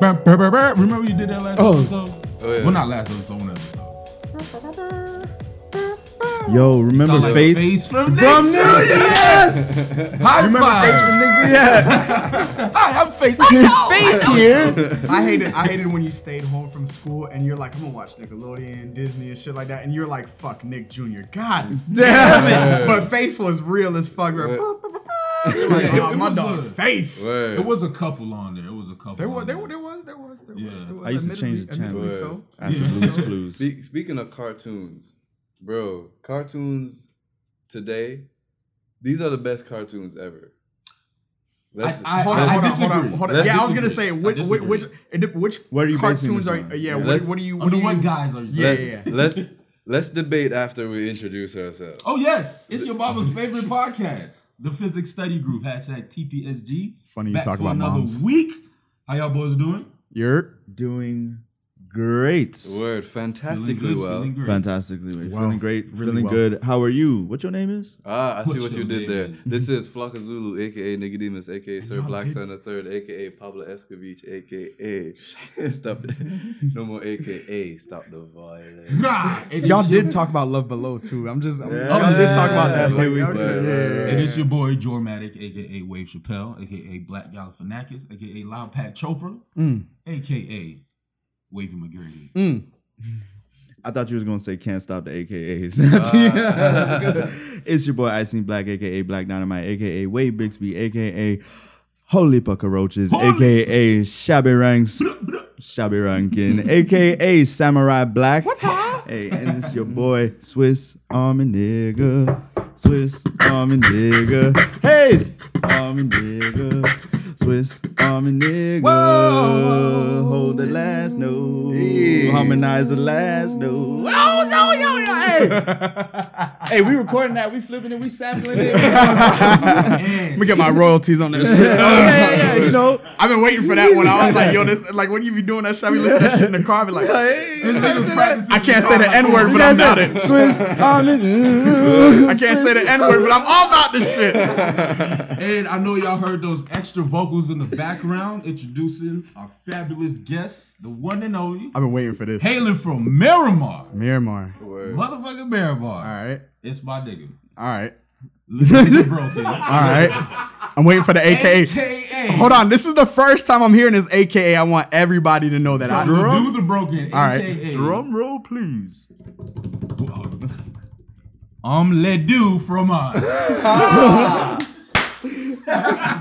Remember you did that last Oh. episode? Oh, yeah. Well, not last episode, one episode. Yo, remember like Face? Face from From Nick Nick, yes! High Remember five. Face from Nick? Yeah. Hi, I'm Face. I know. Face here. I hated I hated when you stayed home from school and you're like, I'm gonna watch Nickelodeon, Disney, and shit like that, and you're like, fuck Nick Jr. God Damn it. But face was real as fuck. You're like, It- oh, my was dog a- face. Word. It was a couple on there. It was a couple. There was, on there, was- there was, there was, there was. Yeah. There was I used to change the channel. admittedly So. After Yeah. Blue's Clues. Speak, speaking of cartoons, bro, cartoons today, these are the best cartoons ever. Let's, I- Hold I on, hold on, hold disagree. on, hold on. Let's Yeah, I was gonna say which, which, which, which What are you cartoons are? on? Yeah, Yeah. what, what do you? What Under do what guys are you? Yeah, saying? yeah, let's, let's let's debate after we introduce ourselves. Oh yes, it's your mama's favorite podcast, the Physics Study Group. Hashtag TPSG. Funny you Back talk for about another moms. week. How y'all boys are doing? You're Doing great. Word, Feeling fantastically good, well. feeling great. Fantastically. Well. Well, feeling great. really feeling well. good. How are you? What your name is? Ah, I see What's what you did name there. is? This is Flocka Zulu, aka Nicodemus, aka Sir y'all Black did- Sun III, aka Pablo Escovich, aka Stop No more aka Stop the Violence. Nah, y'all did talk about Love Below too. I'm just. I'm, Yeah. Y'all did talk about that. Yeah, Like, we- okay, Right, yeah, yeah. And it's your boy Jormatic, aka Wave Chappelle, aka Black Galifianakis, aka Loud Pat Chopra, Mm. aka Wavy McGrady. Mm. I thought you was gonna say can't stop the AKAs. Ah. it's your boy Icy Black, aka Black Dynamite, aka Wade Bixby, aka Holy Pucker Roaches, Holy- aka Shabby Ranks, Shabby Rankin, aka Samurai Black. What Hey, and it's your boy Swiss Army Nigga, Swiss Army Nigga, hey, Army Nigga, Swiss Army Nigga. Whoa. Hold the last note, Yeah. harmonize the last note. Oh no, yo, yo, hey, hey, we recording that, we flipping it, we sampling it. Let me get my royalties on that shit. yeah, yeah, you know. I've been waiting for that one. I was like, yo, this like when you be doing that shit, I be listening to that shit in the car. I be like, hey, I can't say the N word, but I'm about it. Swiss Army. I can't say the N word, but I'm all about this shit. And I know y'all heard those extra vocals in the background introducing our fabulous guest, the one and only, I've been waiting for this. hailing from Miramar. Miramar. Word. Motherfucking Miramar. All right. It's my nigga. All right. Literally broken. All right. I'm waiting for the AKA. AKA. Hold on. This is the first time I'm hearing this AKA. I want everybody to know that. I, Do the broken. All right. AKA. Drum roll, please. Um, let do from us.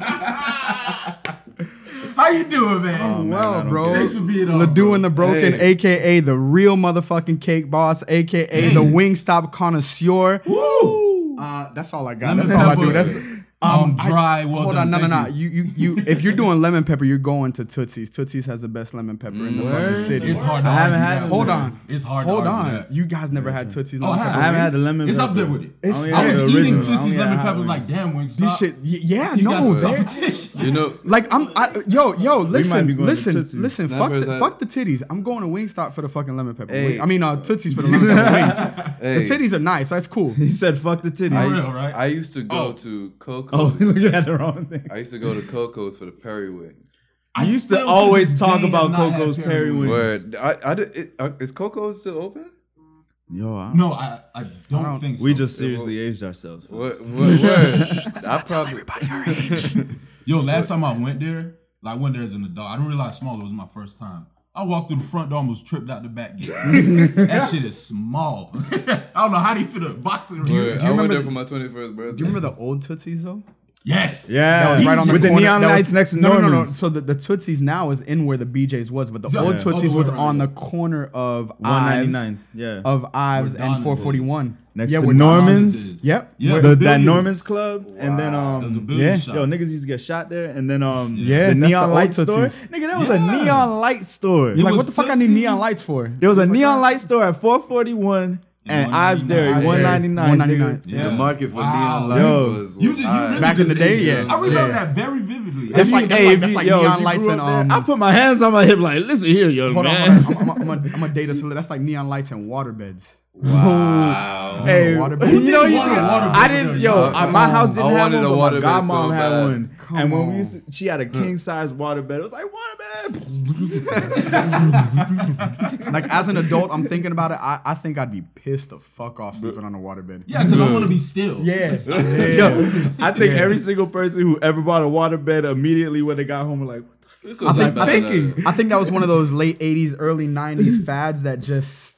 How you doing, man? Oh, man, I well, don't bro. get. Thanks for being on. Ledoux bro. and the Broken, Hey. aka the real motherfucking cake boss, aka the Wingstop connoisseur. Woo! Uh, that's all I got. Lemon That's all I do. That's Um, I- dry. Well hold done. on, no, no, no. You, you, you. If you're doing lemon pepper, you're going to Tootsie's. Tootsie's has the best lemon pepper in the fucking city. It's hard. I haven't had that. it. Hold on. It's hard. Hold to on. That. You guys never had Tootsie's Oh, lemon I have. pepper I haven't had the lemon. It's up there with it. It's- I I was the eating original. Tootsie's lemon pepper like damn wings. These shit. Yeah, no. got some they're- competition. You know, Like I'm, yo, yo, listen, be going to listen, listen. Fuck the, fuck the titties. I'm going to Wingstop for the fucking lemon pepper. Hey. wing. I mean, uh, Tootsie's for the lemon pepper wings. The titties are nice. That's cool. He said, "Fuck the titties." For real, right? I used to go to to Coco's. oh, looking at the wrong thing. I used to go to Coco's for the Perry wings. I used to always talk about have not had Coco's Perry wings. Word. I, I did, it, uh, is Coco's still open? Yo, I, No, I, I don't, don't- think so. we just seriously aged ourselves. What? folks. What? Word. I probably. Yo, last time I went there, like I went there as an adult. I didn't realize small. It was my first time. I walked through the front door, almost tripped out the back gate. that shit is small. I don't know how they fit a boxing ring. Word. do you I went remember there the- for my 21st birthday. Do you remember the old Tootsies though? Yes. Yeah, That was right on the with the corner- neon that was- lights next to no, no, no, no. So the, the Tootsies now is in where the BJ's was, but the Yeah. old Yeah. Tootsies Oh, was right, on the corner of One ninety Ives, nine. Yeah. of Ives and Donna's 441. Next yeah, to where Norman's. Yep. Yeah. the, the that. Norman's Club, and then um, yeah. shop. yo, niggas used to get shot there, and then um, Yeah, the the neon old light store. Tootsies. Nigga, that was Yeah. a neon light store. It Like, what the fuck I need neon lights for? There was a neon that? light store at 441 and Ives Dairy, 199. 199. 199. Yeah. The market for Wow. neon lights Yo. was, was You, you really Back in the day, yeah. I remember Yeah. that very vividly. That's If like- you- that's hey, like- that's you- like yo, neon lights and, up there, um, I put my hands on my hip like, listen here, young Hold on, man. hold on. I'm, I'm, I'm, I'm, I'm gonna date us a little. That's like neon lights and water beds. Wow. Hey, water you bed. know, you Water- water I didn't. Yo, uh, my house didn't have wanted one, a but my bed godmom had one. Come and when we used to, she had a king size water bed. It was like water Like as an adult, I'm thinking about it. I, I think I'd be pissed the fuck off sleeping on a waterbed. Yeah, because I want to be still. Yeah. It's Yo, I think Yeah. every single person who ever bought a waterbed immediately when they got home were like, what the f- This I was think, like I, back think, I think that was one of those late 80s, early 90s fads that just,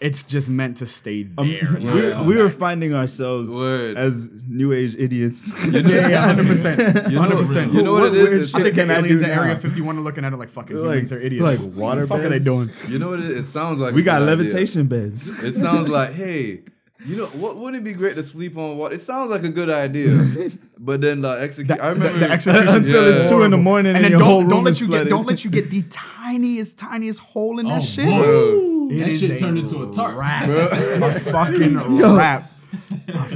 it's just meant to stay there. Um, we, not we were finding ourselves Word. as new age idiots. Yeah, yeah, 100%. You know- 100%. you know what it is? weird It's- I think I aliens do at Area 51 are looking at it like fucking Like- humans are idiots. like water what the fuck are they doing? You know what it is? It sounds like we got good idea. levitation beds. It sounds like, hey, you know, what wouldn't it be great to sleep on water? It sounds like a good idea, but then the execute. I remember the execution Until Yeah. it's two in the morning and and, then your don't, room don't let is you get don't let you get the tiniest tiniest hole in that Oh, shit. Boy. It That is shit a turned into a tarp. Rap. Bro. a fucking Yo. rap.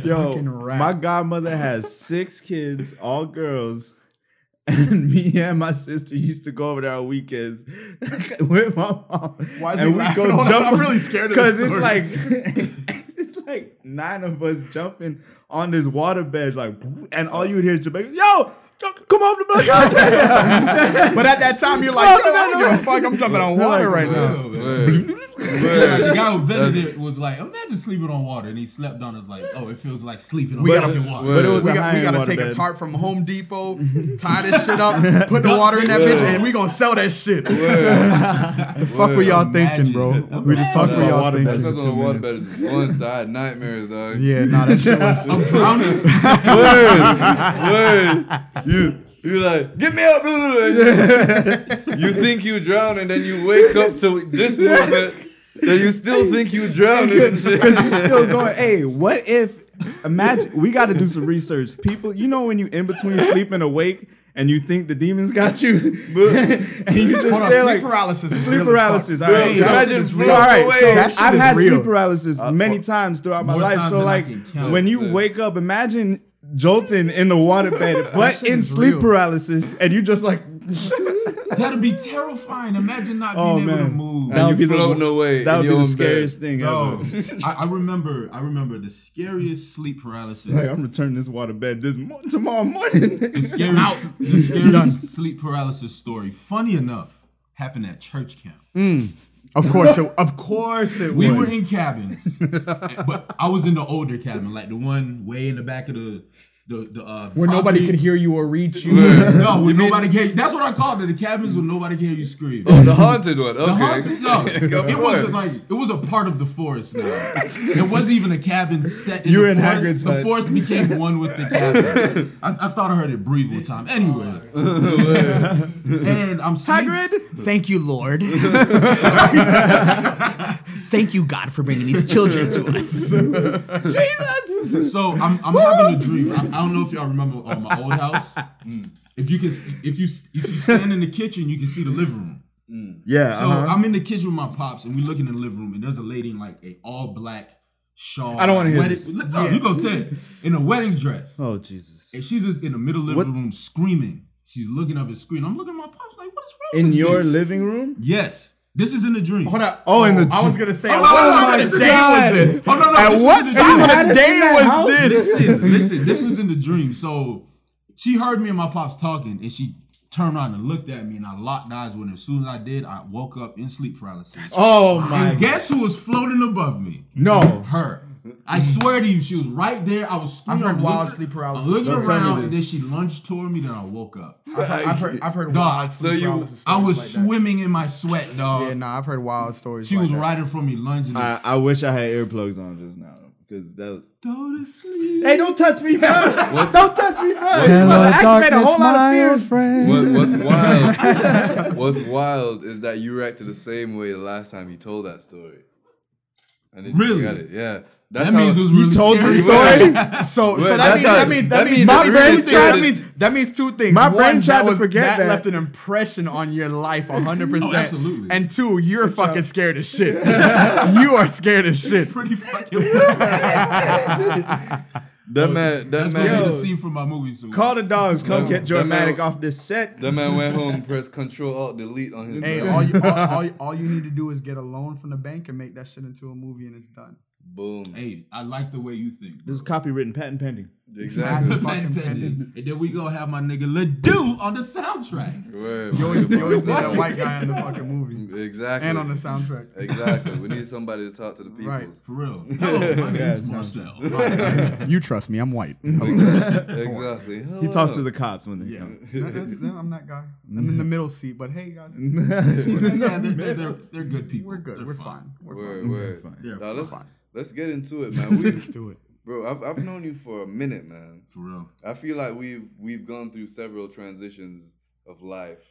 Yo, fucking rap. my godmother has six kids, all girls. And me and my sister used to go over there on weekends with my mom. Why is and he laughing? Hold on, I'm really scared of Because it's like it's like nine of us jumping on this water bed, like, and all you would hear is Jamaica, yo, come off the bed. but at that time you're like, No, yo, I don't give a fuck. I'm jumping on water like, right now. Well, man. Word. Like, the guy who invented it was like, imagine sleeping on water, and he slept on it like, oh, it feels like sleeping on We gotta- water. but it was We, got, we gotta water take a bed. tarp from Home Depot, tie this shit up, put the water in that bitch, and we gonna sell that shit. The fuck were y'all thinking, bro? Imagine. We just talking Imagine. about y'all Water thinking. That's for not two on water minutes. bed once. I had nightmares, dog. Yeah, nah, that shit was. I'm drowning. Word. Word. You. You like, get me up. you think you drown and then you wake up to this movement. Then you still think you drowning and. Because you're still going, hey, what if, imagine, we got to do some research. People, you know when you in between sleep and awake and you think the demons got you? and you just Hold on, there sleep like, paralysis. Sleep really paralysis. All Bro, right. So, imagine so, floating all right. So I've had real. sleep paralysis uh, many times throughout my life. So like when you Yeah. wake up, imagine jolting in the waterbed, but in sleep real. paralysis, and you just like That'd be terrifying. Imagine not oh, being Oh, able to move. That would be the floating mo- away that would be the scariest bed. thing Yo, ever. I, I remember. I remember the scariest sleep paralysis. Like I'm returning this waterbed this mo- tomorrow morning. The scariest, the scariest sleep paralysis story. Funny enough, happened at church camp. Mm. Of course, it, of course it We would. were in cabins, but I was in the older cabin, like the one way in the back of the the the uh, where nobody property. could hear you or reach you. No, where nobody can. That's what I called it. The cabins where nobody can hear you scream. Oh, the haunted one. Okay. The haunted, no, it wasn't like it was a part of the forest. Now it wasn't even a cabin set. In You the were in forest. Hagrid's The hut. forest became one with the cabin. I, I thought I heard it breathe one time. Anyway, and I'm sleep- Hagrid. Thank you, Lord. Thank you, God, for bringing these children to us. Jesus. So I'm, I'm having a dream. I, I don't know if y'all remember uh, my old house. If you can, if you if you stand in the kitchen, you can see the living room. Yeah. So uh-huh. I'm in the kitchen with my pops, and we look in the living room, and there's a lady in like a all black shawl. I don't wanna hear wedding- this. No, you go tell it. in a wedding dress, oh Jesus. and she's just in the middle of the What- living room screaming. She's looking up and screen. I'm looking at my pops like, what is wrong In with your this? living room? Yes, this is in the dream. Hold up. Oh, in the oh, I was gonna say, Oh, at no, what no, time of day is- was this? Oh, no, no, At this what time of day was house? this? listen, listen. This was in the dream. So she heard me and my pops talking, and she turned around and looked at me, and I locked eyes with her. As soon as I did, I woke up in sleep paralysis. Oh my. And guess who was floating above me? No. Her. I swear to you, she was right there. I was screaming. I've heard I'm wild looking- sleep paralysis. I was looking Don't tell me around, and then she lunged toward me. Then I woke up. I've heard, I've heard Dog, wild so you- paralysis I stories was like that. swimming in my sweat, dog. Yeah, nah, I've heard wild stories. she like was that. right in front of me, lunging. I, I wish I had earplugs on just now because that. Was... Go to sleep. Hey, don't touch me, bro! don't touch me, bro! You Hello, about to activate a whole lot of fears. What, what's wild? what's wild is that you reacted the same way the last time you told that story. And then Really? You got it. Yeah. That's That means it was You really told the story. So, Wait, so that means, how- that means that that means means My that brain tried that means that means two things. My One, brain tried that to forget that, that. left an impression on your life, oh, hundred percent. Oh, absolutely. And two, you're fucking scared as shit. you are scared as shit. Pretty fucking. That man, that That's gonna be man, the scene from my movie soon. Call the dogs. Come get that dramatic off this set. that man went home and pressed Control Alt Delete on his. Hey, brain. all you, all, all, all you need to do is get a loan from the bank and make that shit into a movie, and it's done. Boom. Hey, I like the way you think. This is copywritten, patent pending. Exactly. Fucking Pen pendant. pendant. And then we gonna have my nigga Ledoux on the soundtrack. Word, You always, word, you always need that white guy in the fucking movie Exactly. and on the soundtrack. Exactly. We need somebody to talk to the people. Right. For real. Hello, my Yeah, name's sounds- Marcel. You trust me, I'm white. exactly. He talks to the cops when they Yeah, come. No, that's- no, I'm that guy. I'm in the middle seat, but hey guys, it's yeah, they're, they're, they're, they're good people. we're good. They're We're fine. We're Word, fine. word. Fine. Yeah, Now, let's fine. Let's get into it, man. We, Let's do it. bro, I've I've known you for a minute, man. For real. I feel like we've we've gone through several transitions of life.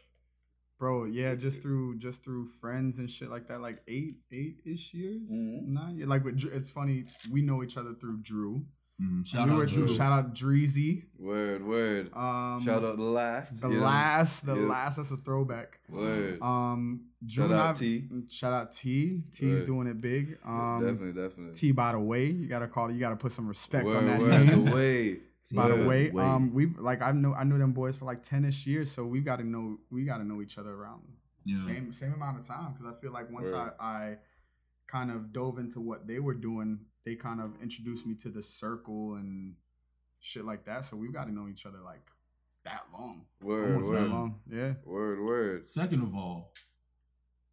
Bro, yeah, just through just through friends and shit like that, like eight eight ish years, Mhm. nine. years. Like with, it's funny, we know each other through Drew. Mm, shout we out were Drew. shout out Dreezy. Word, word. Um, Shout out the last. the yes, last, the yes. last. That's a throwback. Word. Um, Drew Shout and out I- T. Shout out T. T's Right. doing it big. Um, definitely, definitely. T. By the way, you gotta call. You gotta put some respect word, on that word, name. the way. By the Word. way, Wait. um, we like I know I knew them boys for like ten ish years, so we got to know we got to know each other around Yeah. same same amount of time because I feel like once Word. I, I kind of dove into what they were doing, they kind of introduced me to the circle and shit like that. So we've got to know each other like that long, Word, almost that word. long. Yeah, Word, word. Second of all,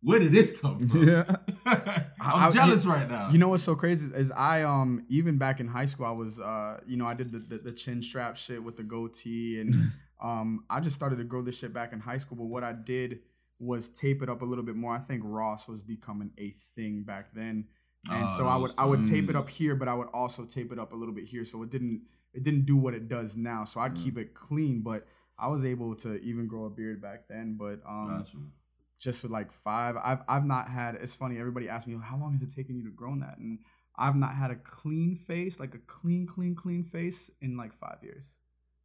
where did this come from? Yeah. I'm I- jealous right now. You know what's so crazy is, is I um even back in high school I was uh you know I did the, the, the chin strap shit with the goatee and um I just started to grow this shit back in high school. But what I did was tape it up a little bit more. I think Ross was becoming a thing back then, and Oh, so I would I would tape it up here, but I would also tape it up a little bit here, so it didn't it didn't do what it does now. So I'd Mm. keep it clean, but I was able to even grow a beard back then. But um Got you. just for like five. I've I've not had. It's funny. Everybody asks me how long has it taken you to grow that, and I've not had a clean face, like a clean, clean, clean face in like five years.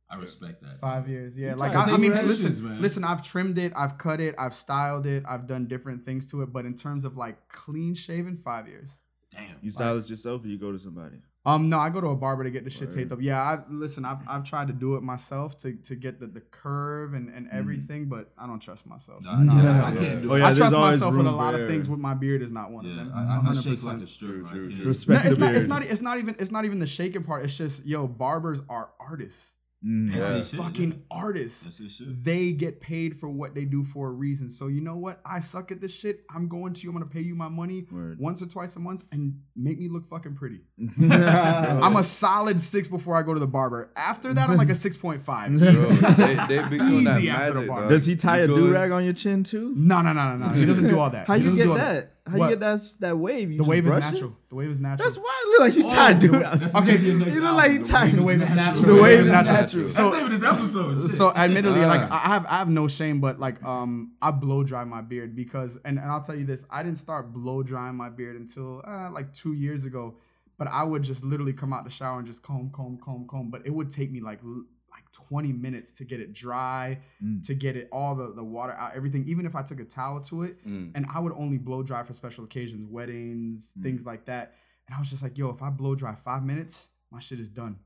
I respect that. Five years, yeah. You Like I, I mean, listen, man. listen. I've trimmed it, I've cut it, I've styled it, I've done different things to it. But in terms of like clean shaven, five years. Damn. You style it yourself or you go to somebody? Um, no, I go to a barber to get the shit Word. taped up. Yeah, I listen. I've, I've tried to do it myself to, to get the, the curve and, and everything, but I don't trust myself. Nah, nah, Yeah. I can't do Oh, yeah, I trust myself with a lot of things. With my beard is not one of them. I, I, I shake 100%. like a stripper. True, I true, can't- true. No, Respect it's the not. beard. It's not. It's not even. It's not even the shaking part. It's just yo. Barbers are artists. Mm. That's Yeah. his shit, Fucking yeah. artists. That's shit. They get paid for what they do for a reason. So you know what? I suck at this shit. I'm going to you. I'm gonna pay you my money Word. once or twice a month and make me look fucking pretty. I'm a solid six before I go to the barber. After that, I'm like a six point five. Bro, they, they be doing that Easy after the magic, Does he tie You a go do rag on your chin too? No, no, no, no, no. He doesn't do all that. How He you get do all that? How What? you get that that wave? You The wave is brush it? natural. The wave is natural. That's why. Look like you Oh, tied the- do that's Okay, gonna be you look like album. you tied- The wave is natural. The wave is natural. natural. That's So- the name of this episode. shit. So admittedly, like Ah. I have I have no shame, but like um I blow dry my beard because and, and I'll tell you this, I didn't start blow drying my beard until uh, like two years ago. But I would just literally come out the shower and just comb, comb, comb, comb. But it would take me like l- like 20 minutes to get it dry, Mm. to get it all the, the water out, everything. Even if I took a towel to it, Mm. and I would only blow dry for special occasions, weddings, Mm. things like that. And I was just like, yo, if I blow dry five minutes, my shit is done.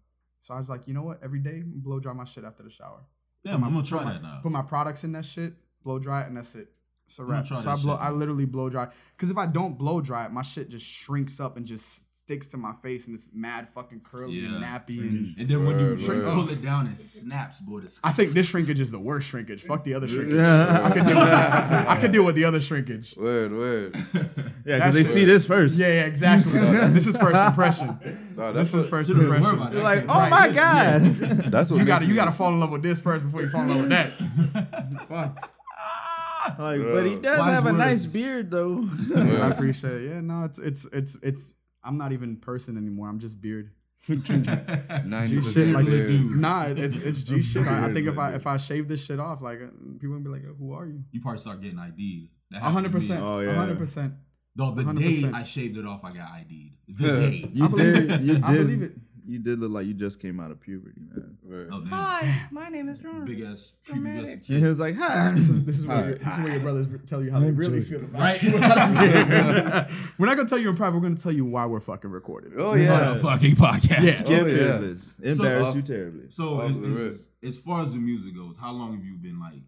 So I was like, you know what? Every day, blow dry my shit after the shower. Damn, I'm gonna try my, that now. Put my products in that shit, blow dry it, and that's it. It's a I'm gonna wrap. So I blow, shit, I literally blow dry. Because if I don't blow dry it, my shit just shrinks up and just sticks to my face, and it's mad fucking curly and nappy. And And then when you Word, shrink, word. pull it down, it snaps, boy. The I think this shrinkage is the worst shrinkage. Fuck the other shrinkage. Yeah. I could deal, I could deal with the other shrinkage. Word, word. Yeah, because they That's- see this first. Yeah, yeah, exactly. this is first impression. No, This that's is first impression. You're like, oh Right, my yeah. god. that's what You gotta, you gotta fall in love with this first before you fall in love with that. Fuck. Ah! like, but he does Wise have a nice beard though. I appreciate it. Yeah, no, it's it's it's it's. I'm not even person anymore. I'm just beard. ninety G shit percent like beard. beard. Nah, it's it's G shit. I, I think if I if I shave this shit off, like uh, people gonna be like, "Who are you?" you probably start getting ID'd. A hundred percent. Oh, A yeah. hundred percent. No, the day 100%. I shaved it off, I got ID'd. The day. You I believe did. it. You I did. believe it. You did look like you just came out of puberty, man. Word. Oh, damn. Hi, my name is Ron. Big ass Dramatic. prepubescent He was like, "Hi." This is this is where your, this is where your brothers tell you how they really feel about Right? you. we're not gonna tell you in private. We're gonna tell you why we're fucking recording. Oh On yeah. a fucking podcast. Yeah. Skip Oh, yeah. this. Embarrass uh, you terribly. So Off as, as, as far as the music goes, how long have you been like?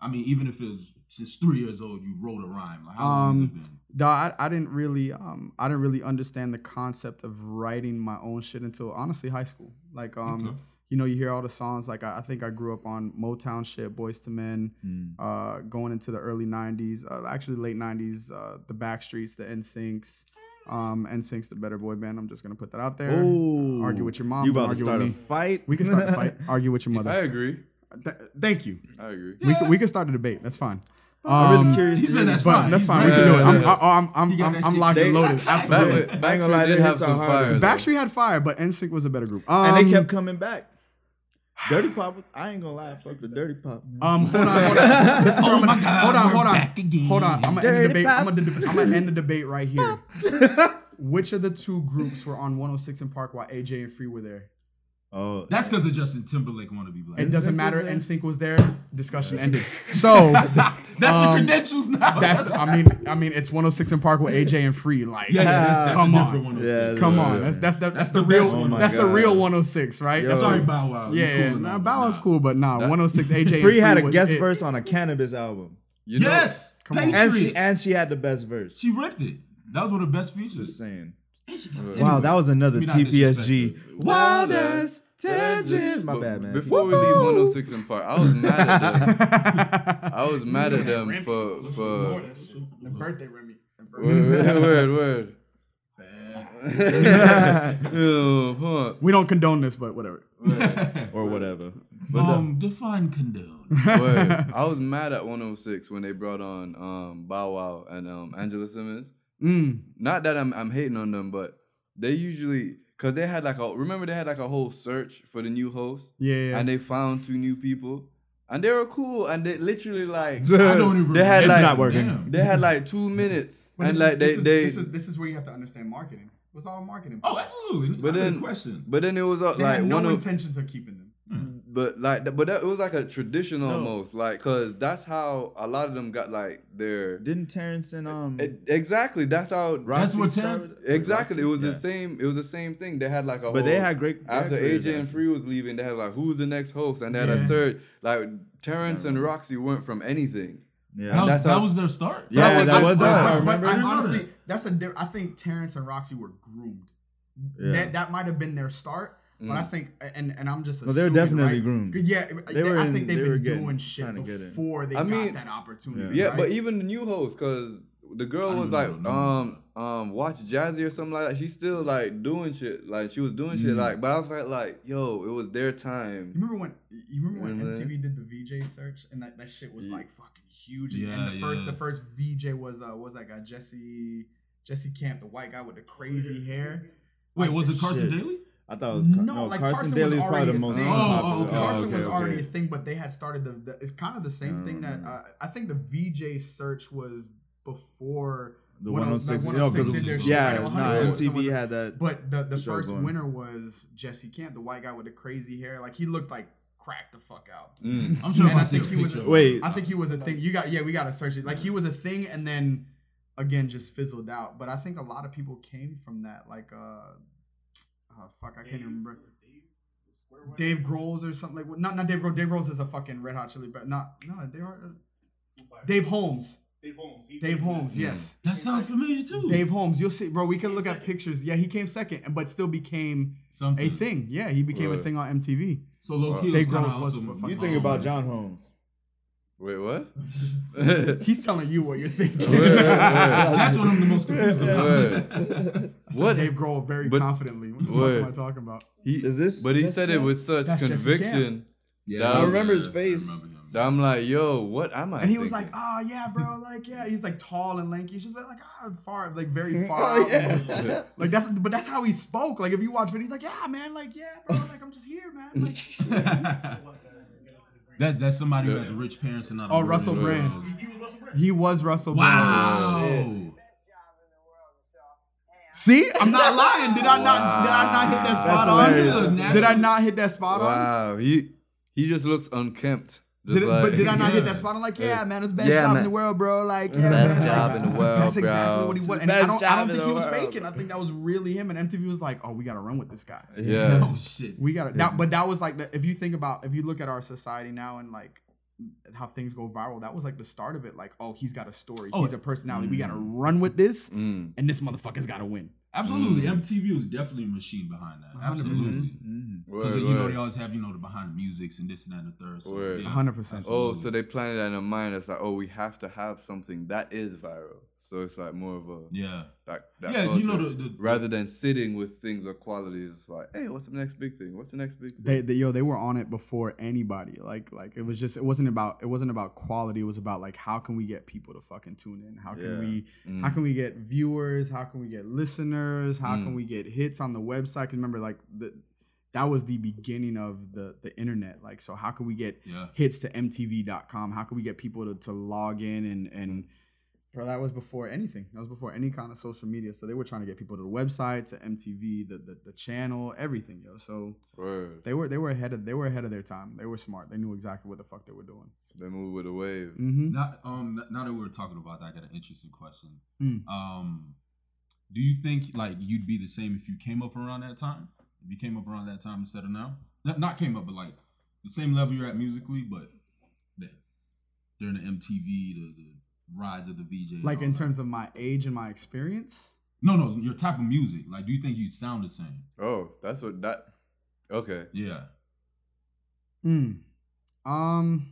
I mean, even if it's since three years old you wrote a rhyme? Like how long Um, has it been? No, I, I didn't really um I didn't really understand the concept of writing my own shit until honestly high school. Like um Okay. you know you hear all the songs like I, I think I grew up on Motown shit, Boyz II Men, Mm. uh going into the early 90s, uh, actually late 90s, uh the Backstreets, the NSYNCs, um NSYNC's the better boy band. I'm just going to put that out there. Ooh. Argue with your mom, You about to start a fight? We can start a fight. Argue with your mother. I agree. Th- thank you. I agree. We can, we can start a debate. That's fine. I'm really Um, curious. he to said hear that's fine. that's He's fine. We can do it. I'm I'm I'm I'm, I'm locked and loaded. Absolutely. with, I ain't Backstreet lie, did they have some fire. though. Backstreet had fire, but NSYNC was a better group. Um, and they kept coming back. Dirty Pop, I ain't gonna lie, fuck the Dirty Pop. Um, hold on, hold on. This Oh my God, hold on, we're hold on, back again. hold on. I'm gonna end the debate. I'm gonna, I'm gonna end the debate right here. Which of the two groups were on 106 & Park while AJ and Free were there? Oh, That's because of Justin Timberlake want to be black. It doesn't was matter. there? NSYNC was there. Discussion ended. So That's the um, credentials now. that's. I mean, I mean, it's 106 & Park with AJ and Free. Like, yeah, yeah, that's, that's Come a on. different one. oh Yeah, come on. That's that's the, that's, That's the, the real. one. Oh my that's the real 106, right? Yo. That's Sorry, Bow Wow. You Yeah, cool yeah. Nah, Bow Wow's nah. cool, but nah, That- 106 AJ. and Free had a guest it. verse on a Canibus album, You know, Yes, Come on. and she and she had the best verse. She ripped it. That was one of the best Just features. saying. And she got- Wow, that was another let me not disrespect TPSG. her. Wildest tangent. My But bad, man. Before we leave 106 & Park, I was mad at them. I was mad at them for for The birthday Remy. word word word. Yo, huh. We don't condone this, but whatever. or whatever. But um, define condone. Word. I was mad at 106 when they brought on um Bow Wow and um Angela Simmons. Mm. Not that I'm I'm hating on them, but they usually cause they had like a remember they had like a whole search for the new host Yeah, yeah. and they found two new people and they were cool and they literally like I don't even. They had It's like not working. Damn. they had like two minutes But and this like is- they this is, they this is this is where you have to understand marketing. It's all marketing. Oh, absolutely. But But then- then question. but then it was uh, they like had no one of intentions of keeping them. But like but that, it was like a tradition No. almost like cause that's how a lot of them got like their Didn't Terrence and um exactly that's how That's Rocsi what started? exactly it was Yeah. the same it was the same thing they had like a But they had great they after careers AJ and. Free was leaving, they had like who's the next host, and they had a Yeah. search. Like Terrence and Rocsi weren't from anything. Yeah. That, that's that how- was their start. Yeah, was- that was but- that. but- I But, remember. but I, I honestly, that's a. I think Terrence and Rocsi were groomed. Yeah. That that might have been their start. But I Mm. think, and and I'm just. No, they were assuming, definitely right? groomed. Yeah, They they were I in- think they've they been getting- doing shit to get in. before they I mean- got that opportunity. Yeah, right? but even the new host, cause the girl was like, know, um, um, watch Jazzy or something like that. She's still like doing shit, like she was doing shit, Mm. like. But I felt like, yo, it was their time. You remember when you remember when Remember that? MTV did the VJ search and that, that shit was Yeah. like fucking huge. Yeah, And, and Yeah, the first the first VJ was uh was that guy Jesse Jesse Camp, the white guy with the crazy hair. Wait, Like, was it Carson shit. Daly? I thought it was Car- No, no, like Carson, Carson Daly was is probably the most thing. unpopular. Oh, okay. Carson okay, was okay. already a thing, but they had started the. the it's kind of the same thing that Mm. uh, I think the VJ search was before. The when, uh, 106. like, No, 106 because did their shit, yeah, like, nah, 100 was- MTV had that. But the the show first going. winner was Jesse Camp, the white guy with the crazy hair. Like he looked like crack the fuck out. Mm. I'm sure And I I think he was- picture. of Wait. I think he was a thing. You got yeah, we got to search it. Like he was a thing, and then again just fizzled out. But I think a lot of people came from that. Like uh, oh, fuck, I can't even remember. Dave Grohl's or something like not not Dave Grohl. Dave Grohl's is a fucking Red Hot Chili, but not no they are. Uh, Dave Holmes. Dave Holmes. He- Dave Holmes. Yeah. Yes. Mm. That sounds familiar too. Dave Holmes. You'll see, bro. We can Came look at pictures. Yeah, he came second, but still became Something. a thing. Yeah, he became a thing on MTV. So low key, Dave it was kinda Grohl was awesome. You think about nice. John Holmes. Wait, what? He's telling you what you're thinking. Wait, wait, wait. That's what I'm the most confused about. Word. I said What? Dave Grohl very But- confidently. What the fuck am I talking about? He, Is this- But he that's said it with such That's conviction. Yeah, I remember his face. I remember him. that I'm like, yo, what am I? And he was like, thinking? "Oh yeah, bro, like yeah." He's like tall and lanky. He's just like ah, far, like very far. Oh, yeah. Like that's, but that's how he spoke. Like if you watch video, he's like, "Yeah, man, like yeah, bro, like I'm just here, man." Like that that's somebody who has rich parents and not. Oh, real Russell world. Brand. He was Russell Brand. he was Russell. Wow. Brand. See, I'm not lying. Did I not? Did I not hit that spot That's hilarious. on? Did I not hit that spot on? wow, he he just looks unkempt. Did it, like, but did I not hit that spot? I'm like, yeah, man, it's the best Yeah, job in the world, bro. Like, yeah, Best man. job in the world, That's exactly bro. what he was. And I don't, I don't think he was world. faking. I think that was really him. And MTV was like, oh, we got to run with this guy. Yeah. Oh shit. We got to. Now, but that was like, the, if you think about, if you look at our society now and like how things go viral. That was like the start of it. Like, oh, he's got a story. Oh, he's a personality. We gotta run with this, Mm. and this motherfucker's gotta win. Absolutely, Mm. MTV was definitely a machine behind that. 100%. Absolutely. Mm-hmm. Because Word, you know they always have you know the behind the musics and this and that and the third. So, yeah, 100%. Oh, so they planted that in their mind. It's like, oh, we have to have something that is viral. So it's like more of a yeah, like that yeah. You know the, the rather than sitting with things of quality. It's like, hey, what's the next big thing? What's the next big thing? They, they yo they were on it before anybody. Like like it was just it wasn't about it wasn't about quality. It was about like how can we get people to fucking tune in? How can Yeah. we Mm. how can we get viewers? How can we get listeners? How can Mm. we get hits on the website? Cause remember like the that was the beginning of the the internet. Like so how can we get yeah. hits to mtv.com? How can we get people to, to log in and and Bro, that was before anything. That was before any kind of social media. So they were trying to get people to the website, to MTV, the the, the channel, everything, yo. So Word. they were they were ahead of they were ahead of their time. They were smart. They knew exactly what the fuck they were doing. They move with the wave. Mm-hmm. Not um. Now that we're talking about that, I got an interesting question. Mm. Um, do you think like you'd be the same if you came up around that time? If you came up around that time instead of now? Not, not came up, but like the same level you're at musically, but then during the MTV, the, the rise of the VJ. Like all in that. terms of my age and my experience. no, no, your type of music. Like, do you think you'd sound the same? Oh, that's what that. Okay. Yeah. Mm. Um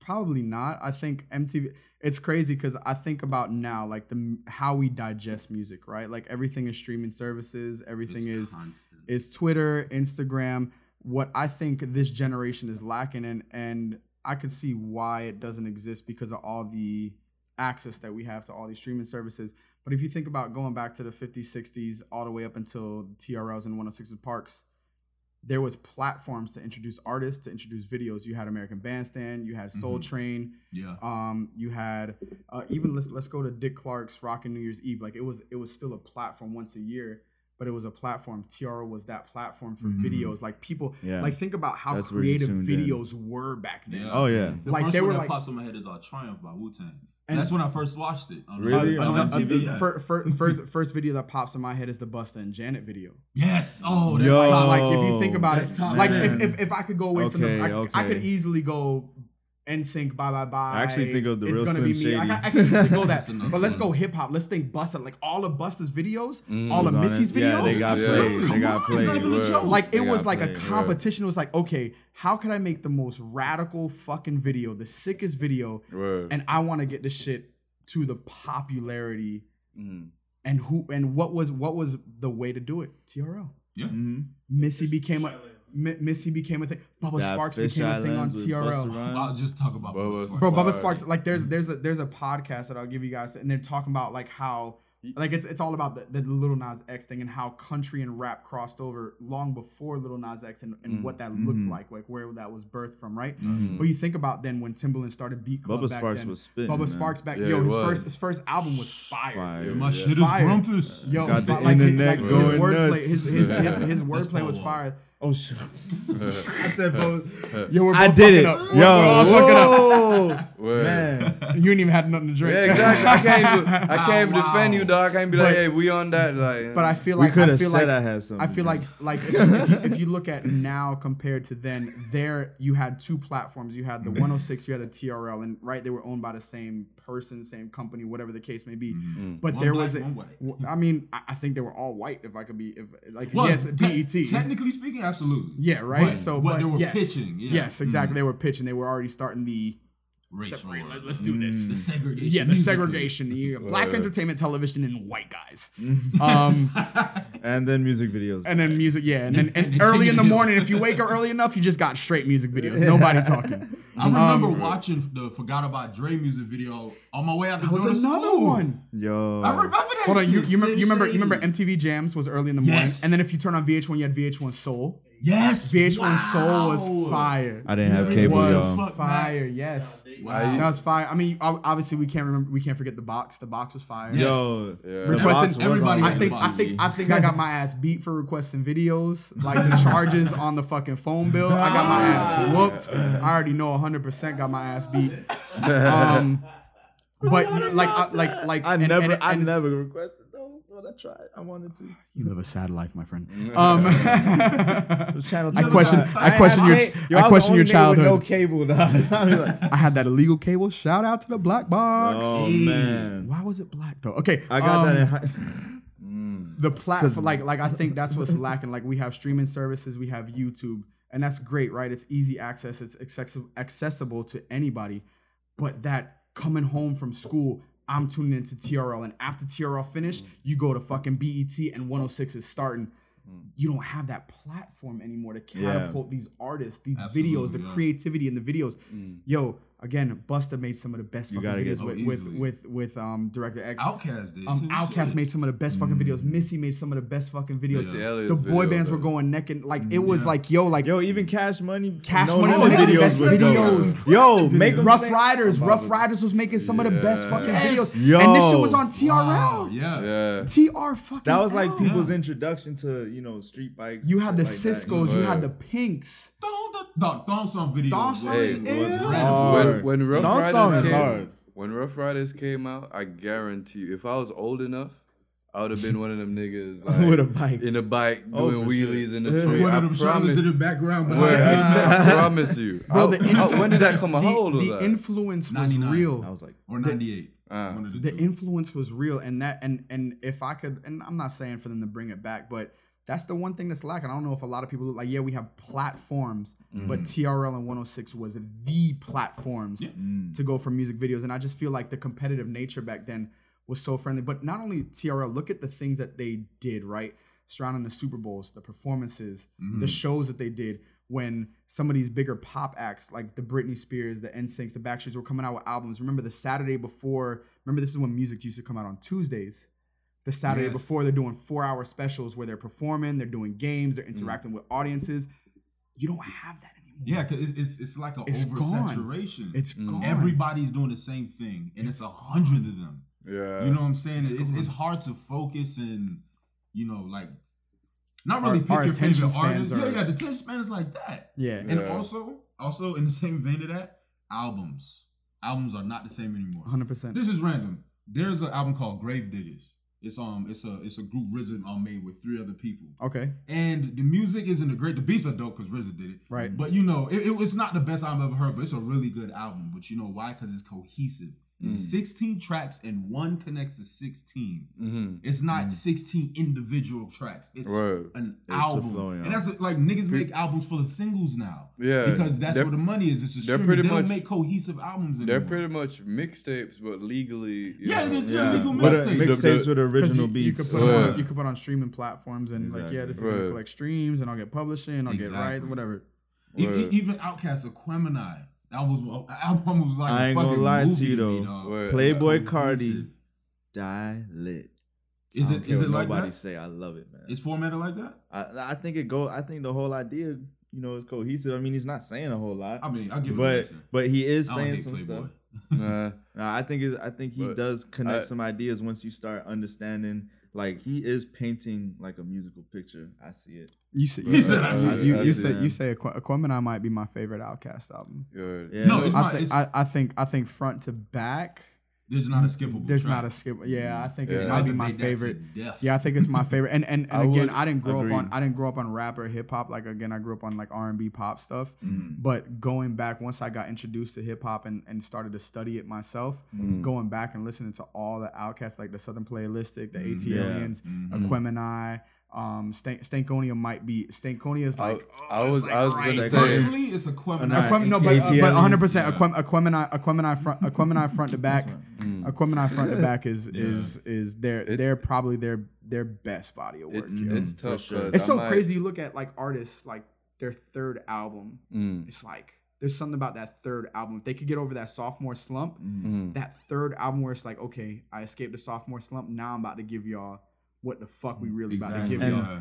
probably not. I think MTV it's crazy cuz I think about now like the how we digest music, right? Like everything is streaming services, everything It's is constant. is Twitter, Instagram. What I think this generation is lacking and and I could see why it doesn't exist because of all the access that we have to all these streaming services. But if you think about going back to the 50s, 60s, all the way up until TRLs and 106 Parks, there was platforms to introduce artists, to introduce videos. You had American Bandstand, you had Soul Mhm. Train, yeah. um, you had uh, even let's let's go to Dick Clark's Rockin' New Year's Eve. Like it was it was still a platform once a year, but it was a platform. TRL was that platform for Mhm. videos. Like people Yeah. like think about how That's creative tuned in. videos were back then. Yeah. Oh yeah. The Like, first they one were that like- pops in my head is uh, Triumph by Wu Tang. And- That's when I first watched it. On, Really? On, Uh, uh, MTV. the yeah. fir- fir- first first video that pops in my head is the Busta and Janet video. yes. Oh, that's Yo. top. like if you think about That's it, top, like if, if, if I could go away from the, Okay, I, I could easily go NSYNC, bye bye bye. I actually think of the it's real gonna Slim be me. I, Shady. I, I can easily go that, but let's go hip hop. Let's think Busta, like all of Busta's videos, Mm. all of Missy's it. videos. Yeah, they got Yeah. played. They got on, it's not played. even a Word. joke. like it They was like a played, right. competition. It was like, okay, how can I make the most radical fucking video, the sickest video, Word. and I want to get this shit to the popularity Mm. and who and what was what was the way to do it? TRL. Yeah. Mm-hmm. Missy became a Mi- Missy became a thing. Bubba That Sparxxx Fish became a thing on TRL. I'll just talk about Bubba Bubba Bro, Sparxxx. Bubba Sparxxx, like there's there's a there's a podcast that I'll give you guys, and they're talking about like how like it's it's all about the, the Lil Nas X thing and how country and rap crossed over long before Lil Nas X and, and Mm. what that looked Mhm. like, like where that was birthed from, right? Mhm. But you think about then when Timbaland started Beat Club Bubba back Sparxxx then, was spitting. Bubba man. Sparxxx back, Yeah, yo, his was. first his first album was fire. Fire. My Yeah. shit is Fire. grumpus. Yo, Got the fi- like, his, internet like, going his wordplay, nuts. his his his, his wordplay was Paul. fire. Oh shit! I said Bubba. Yo, we're I did fucking it. up. Yo, We're- we're all fucking up. man. You didn't even had nothing to drink. Yeah, exactly. I can't even, I can't even Wow. defend you, dog. I can't be like, hey, we on that. Like, But I feel like We could have feel said like I had something. I feel like like if, if, you, if you look at now compared to then, there you had two platforms. You had the 106, you had the TRL, and right they were owned by the same person, same company, whatever the case may be. Mm. But One there black, was a, one white. w- I mean, I, I think they were all white. If I could be, if like Well, yes, te- DET. Technically speaking, absolutely. yeah, right. But- so, but but, they were yes. pitching. Yeah. Yes, exactly. Mhm. They were pitching. They were already starting the Race separate. war. Let, us do this. The segregation. Yeah, the musically. segregation, the black Word. entertainment television and white guys. Um, and then music videos. and then music, yeah, and then and And early in the morning, if you wake up early enough, you just got straight music videos. Nobody talking. I remember Um, watching the "Forgot About Dre" music video on my way out the That was door to another school. one. Yo, I remember that. Hold on, you, you, remember, you remember you remember MTV Jams was early in the morning, Yes. and then if you turn on VH1, you had VH1 Soul. Yes, VH1 Soul was fire. I didn't have It cable, was y'all. Fire. Yes, Wow. that was fire. I mean, obviously we can't remember, we can't forget the box. The box was fire. Yes. Yo, Yeah. the Requesting- box everybody I think I think I think I got my ass beat for requesting videos. Like the charges on the fucking phone bill, I got my ass whooped. I already know 100% got my ass beat. Um, but like I- like like I and- never, and- I and it's- never requested those. But I tried. I wanted to. You live a sad life, my friend. Mm. Um, Those. I question. I question your. Yo, I question your childhood. No cable. I had that illegal cable. Shout out to the black box. oh man, Why was it black though? Okay, I got that um, in high. the platform like like I think that's what's lacking. Like we have streaming services, we have YouTube, and that's great, right? It's easy access, it's accessible accessible to anybody. But that coming home from school, I'm tuning into TRL, and after TRL finish, mm. you go to fucking BET and 106 is starting. Mm. You don't have that platform anymore to Yeah. catapult these artists, these Absolutely, videos, the yeah. creativity in the videos. Mm. Yo, again, Busta made some of the best You fucking videos with, with with with um director X. Outkast did. Um, too, Outkast shit. made some of the best fucking Mm. videos. Missy made some of the best fucking videos. Missy Elliott's the boy video, bands were going neck and like it was Yeah. like yo like Yo, even Cash Money, Cash no Money limit making the videos best with videos. Yo, make them Ruff sing- Ryders. I'm Ruff about to- Ryders was making some of the best fucking Yes. videos. Yo. And this shit was on TRL. Wow, yeah. Yeah. TR fucking. That was like L. people's Yeah. introduction to you know street bikes. You had the shit. Sisqo's. You had the Pinks. Don't the don't, don't video. Dawn was- Song Hey, is was Hard. When when Ruff Dawn Ryders Song is came, hard. when Ruff Ryders came out, I guarantee you, if I was old enough, I would have been one of them niggas like, With a bike. in a bike Oh, doing for sure. wheelies in the street. One I of them promise. in the background. Where- behind I promise you. Bro, I- the I- when did that come out? The, How old was the that? influence was 99. real. I was like, or 98. Ah. One the, the influence was real and that and and if i could and i'm not saying for them to bring it back but that's the one thing that's lacking i don't know if a lot of people look like yeah we have platforms but trl and 106 was the platforms mm. to go for music videos and i just feel like the competitive nature back then was so friendly but not only trl look at the things that they did right surrounding the super bowls the performances the shows that they did when some of these bigger pop acts like the Britney Spears, the NSYNC, the Backstreets were coming out with albums. Remember the Saturday before? Remember this is when music used to come out on Tuesdays. The Saturday Yes. before they're doing four-hour specials where they're performing, they're doing games, Mm. they're interacting with audiences. You don't have that anymore. Yeah, because it's, it's it's like an It's gone. oversaturation. It's gone. everybody's doing the same thing, and it's a hundred of them. Yeah. You know what I'm saying? It's gone. it's hard to focus and you know like not really Our- pick our your attention favorite artist. spans Yeah, yeah, the attention span is like that. Yeah. And Yeah. also, also in the same vein of that, albums. Albums are not the same anymore. 100%. This is random. There's an album called Gravediggaz. It's um, it's a it's a group RZA um made with three other people. Okay. And the music isn't a great. The beats are dope because RZA did it. Right. But you know, it, it- it's not the best album I've ever heard, but it's a really good album. But you know why? Because it's cohesive. It's Mm. 16 tracks and one connects to 16. Mm-hmm. It's not 16 individual tracks. It's Word. an a album. and that's like niggas make albums full of singles now. Yeah, Because that's they're- where the money is. It's a they're streaming. pretty They don't much- make cohesive albums anymore. They're pretty much mixtapes, but legally. Yeah, know. they're- yeah, legal but uh, mixtapes The- with 'Cause original you, you beats. could put Yeah. on, you could put on streaming platforms and like yeah, this is Right. gonna collect streams and I'll get publishing, I'll get right, Exactly. whatever. E- e- Word. even Outkast Aquemini. That was album was like I a ain't gonna fucking lie to you, though. dog. Word. Playboi It's Cardi, die lit. Is it is it don't care is what it like nobody that? say? I love it, man. It's formatted like that? I, I think it go. I think the whole idea, you know, is cohesive. I mean, he's not saying a whole lot, I mean, I'll give but but he is saying some Playboy. stuff. Nah. Nah, I think I think he But does connect I- some ideas once you start understanding. Like he is painting like a musical picture. I see it. You say He said, I see you, it. you I say see it. you say Aqu- Aquemini might be my favorite Outkast album. Yeah. Yeah. No, it's I, not. thi- It's, I, I think I think front to back. There's not a skippable. There's track. not a skip. Yeah, I think Yeah. it might be my debate that to favorite. death. Yeah, I think it's my favorite. And and, and I again, I didn't grow up on. I didn't grow up on rap or hip hop. Like again, I grew up on like R and B pop stuff. Mm. But going back, once I got introduced to hip hop and, and started to study it myself, Mm. going back and listening to all the Outkasts, like the Southern Playalistic, the Mm, AT yeah. Aliens, Mhm. Aquemini, um, Stank, Stankonia might be Stankonia is like. I oh, it's was- like I was right gonna say- Personally, it's a Aquemini. Nah, Aquem- no, AT but, uh, but 100 percent Yeah. Aquem, Aquemini, Aquemini front, Aquemini front to back, Mm. Aquemini front to back is is is their It- they're probably their their best body of work. It's yo. it's tough. sure. 'cause It's so might- crazy. You look at like artists, like their third album. Mm. It's like there's something about that third album. If they could get over that sophomore slump, Mm. that third album where it's like, okay, I escaped the sophomore slump. Now I'm about to give y'all what the fuck we really about to give And- y'all. yeah.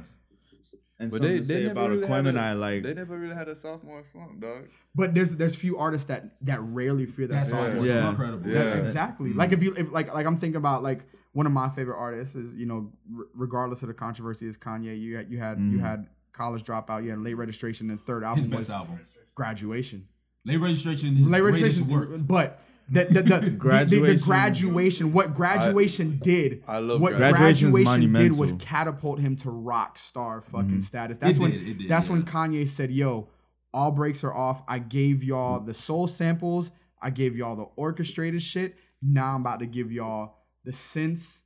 And But something they to they say about really had Aquemini, a- like they never really had a sophomore slump, dog. But there's there's few artists that that rarely fear that That's sophomore almost Yeah. incredible. Yeah. That- exactly. Mhm. Like if you if like like I'm thinking about like one of my favorite artists is you know r- regardless of the controversy is Kanye. You had you had you Mhm. had college dropout. You had late registration. And third His album best was album. graduation. Late registration. His Late registration, work. but The, the, the, the- the, Graduation. graduation, what graduation did, I love what graduation. graduation, did was catapult him to rock star fucking Mm-hmm. status. That's It when did, it did, that's when. Kanye said, "Yo, all breaks are off. I gave y'all the soul samples. I gave y'all the orchestrated shit. Now I'm about to give y'all the synths,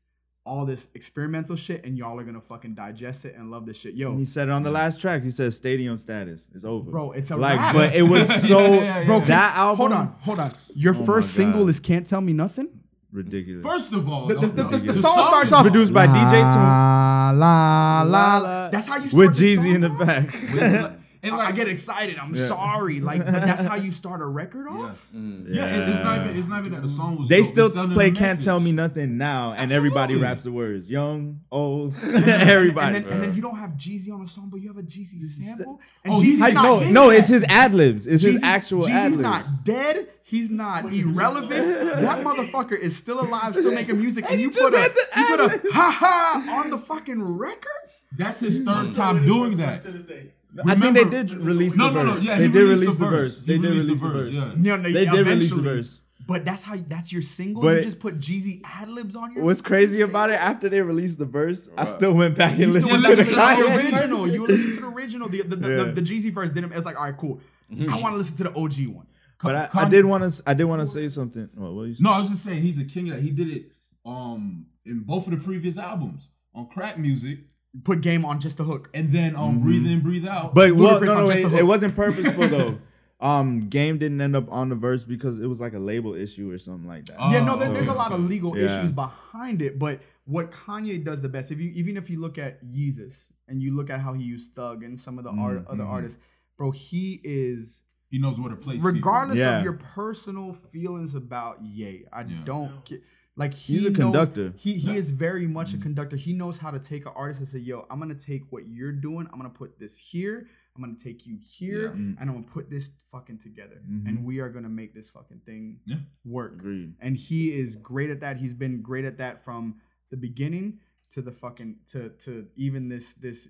all this experimental shit, and y'all are gonna fucking digest it and love this shit. Yo, He said it on the mm. last track. He said stadium status is over. Bro, it's a like, wrap. but it was so Yeah, yeah, yeah. bro, Bro, that album. hold on, hold on. Your Oh first single is "Can't Tell Me Nothing." ridiculous. First of all, The, the, the, the, the The song starts off produced by DJ Toomp. La la la. la. That's how you start with the Jeezy in the song back. With- and I, like, I get excited. I'm Yeah. sorry. Like, but that's how you start a record yeah. off. Mm. Yeah, it- it's not even it's not even that the song was. They dope, still play "Can't message. Tell Me Nothing" now, and everybody raps the words. Young, old, And everybody. then, and then you don't have Jeezy on a song, but you have a Jeezy sample. And Oh, Jeezy's he's- I, not no, no, that. it's his ad libs. It's his Jeezy- actual ad Jeezy's libs. not dead. He's not irrelevant. that motherfucker is still alive, still making music, and you put a you put a ha ha on the fucking record. That's his third time doing that. I think they did release No, the no, verse. no. Yeah, they did release the the verse. verse. They did release the the verse, verse. yeah. No, no, They did release the eventually. verse. But that's how that's your single. But you just put Jeezy ad libs on your. What's crazy about it? After they released the verse, I still went back and You listened to the listen to the Kanye original. You listen to the original. The the, the, Yeah. the, the Jeezy verse didn't. It's like all right, cool. I want to listen to the OG one. But I, I did want to. I did want to say something. What, what you? No, I was just saying he's a king of that. He did it um in both of the previous albums on crack music, Put game on just the hook. and then um breathe in, breathe out. But well, no, on no, it, it wasn't purposeful though. Um, Game didn't end up on the verse because it was like a label issue or something like that. Oh, yeah, no, there, there's a lot of legal Yeah. issues behind it. But what Kanye does the best, if you even if you look at Yeezus and you look at how he used Thug and some of the art, Mm-hmm. other artists, bro, he is he knows where to place. people. regardless Yeah. of your personal feelings about Ye, I Yeah. don't get like he He's a knows- conductor. He he Yeah. is very much a conductor. He knows how to take an artist and say, "Yo, I'm gonna take what you're doing. I'm gonna put this here. I'm gonna take you here, Yeah. Mm. and I'm gonna put this fucking together, Mhm. and we are gonna make this fucking thing Yeah. work." Agreed. And he is great at that. He's been great at that from the beginning to the fucking to to even this this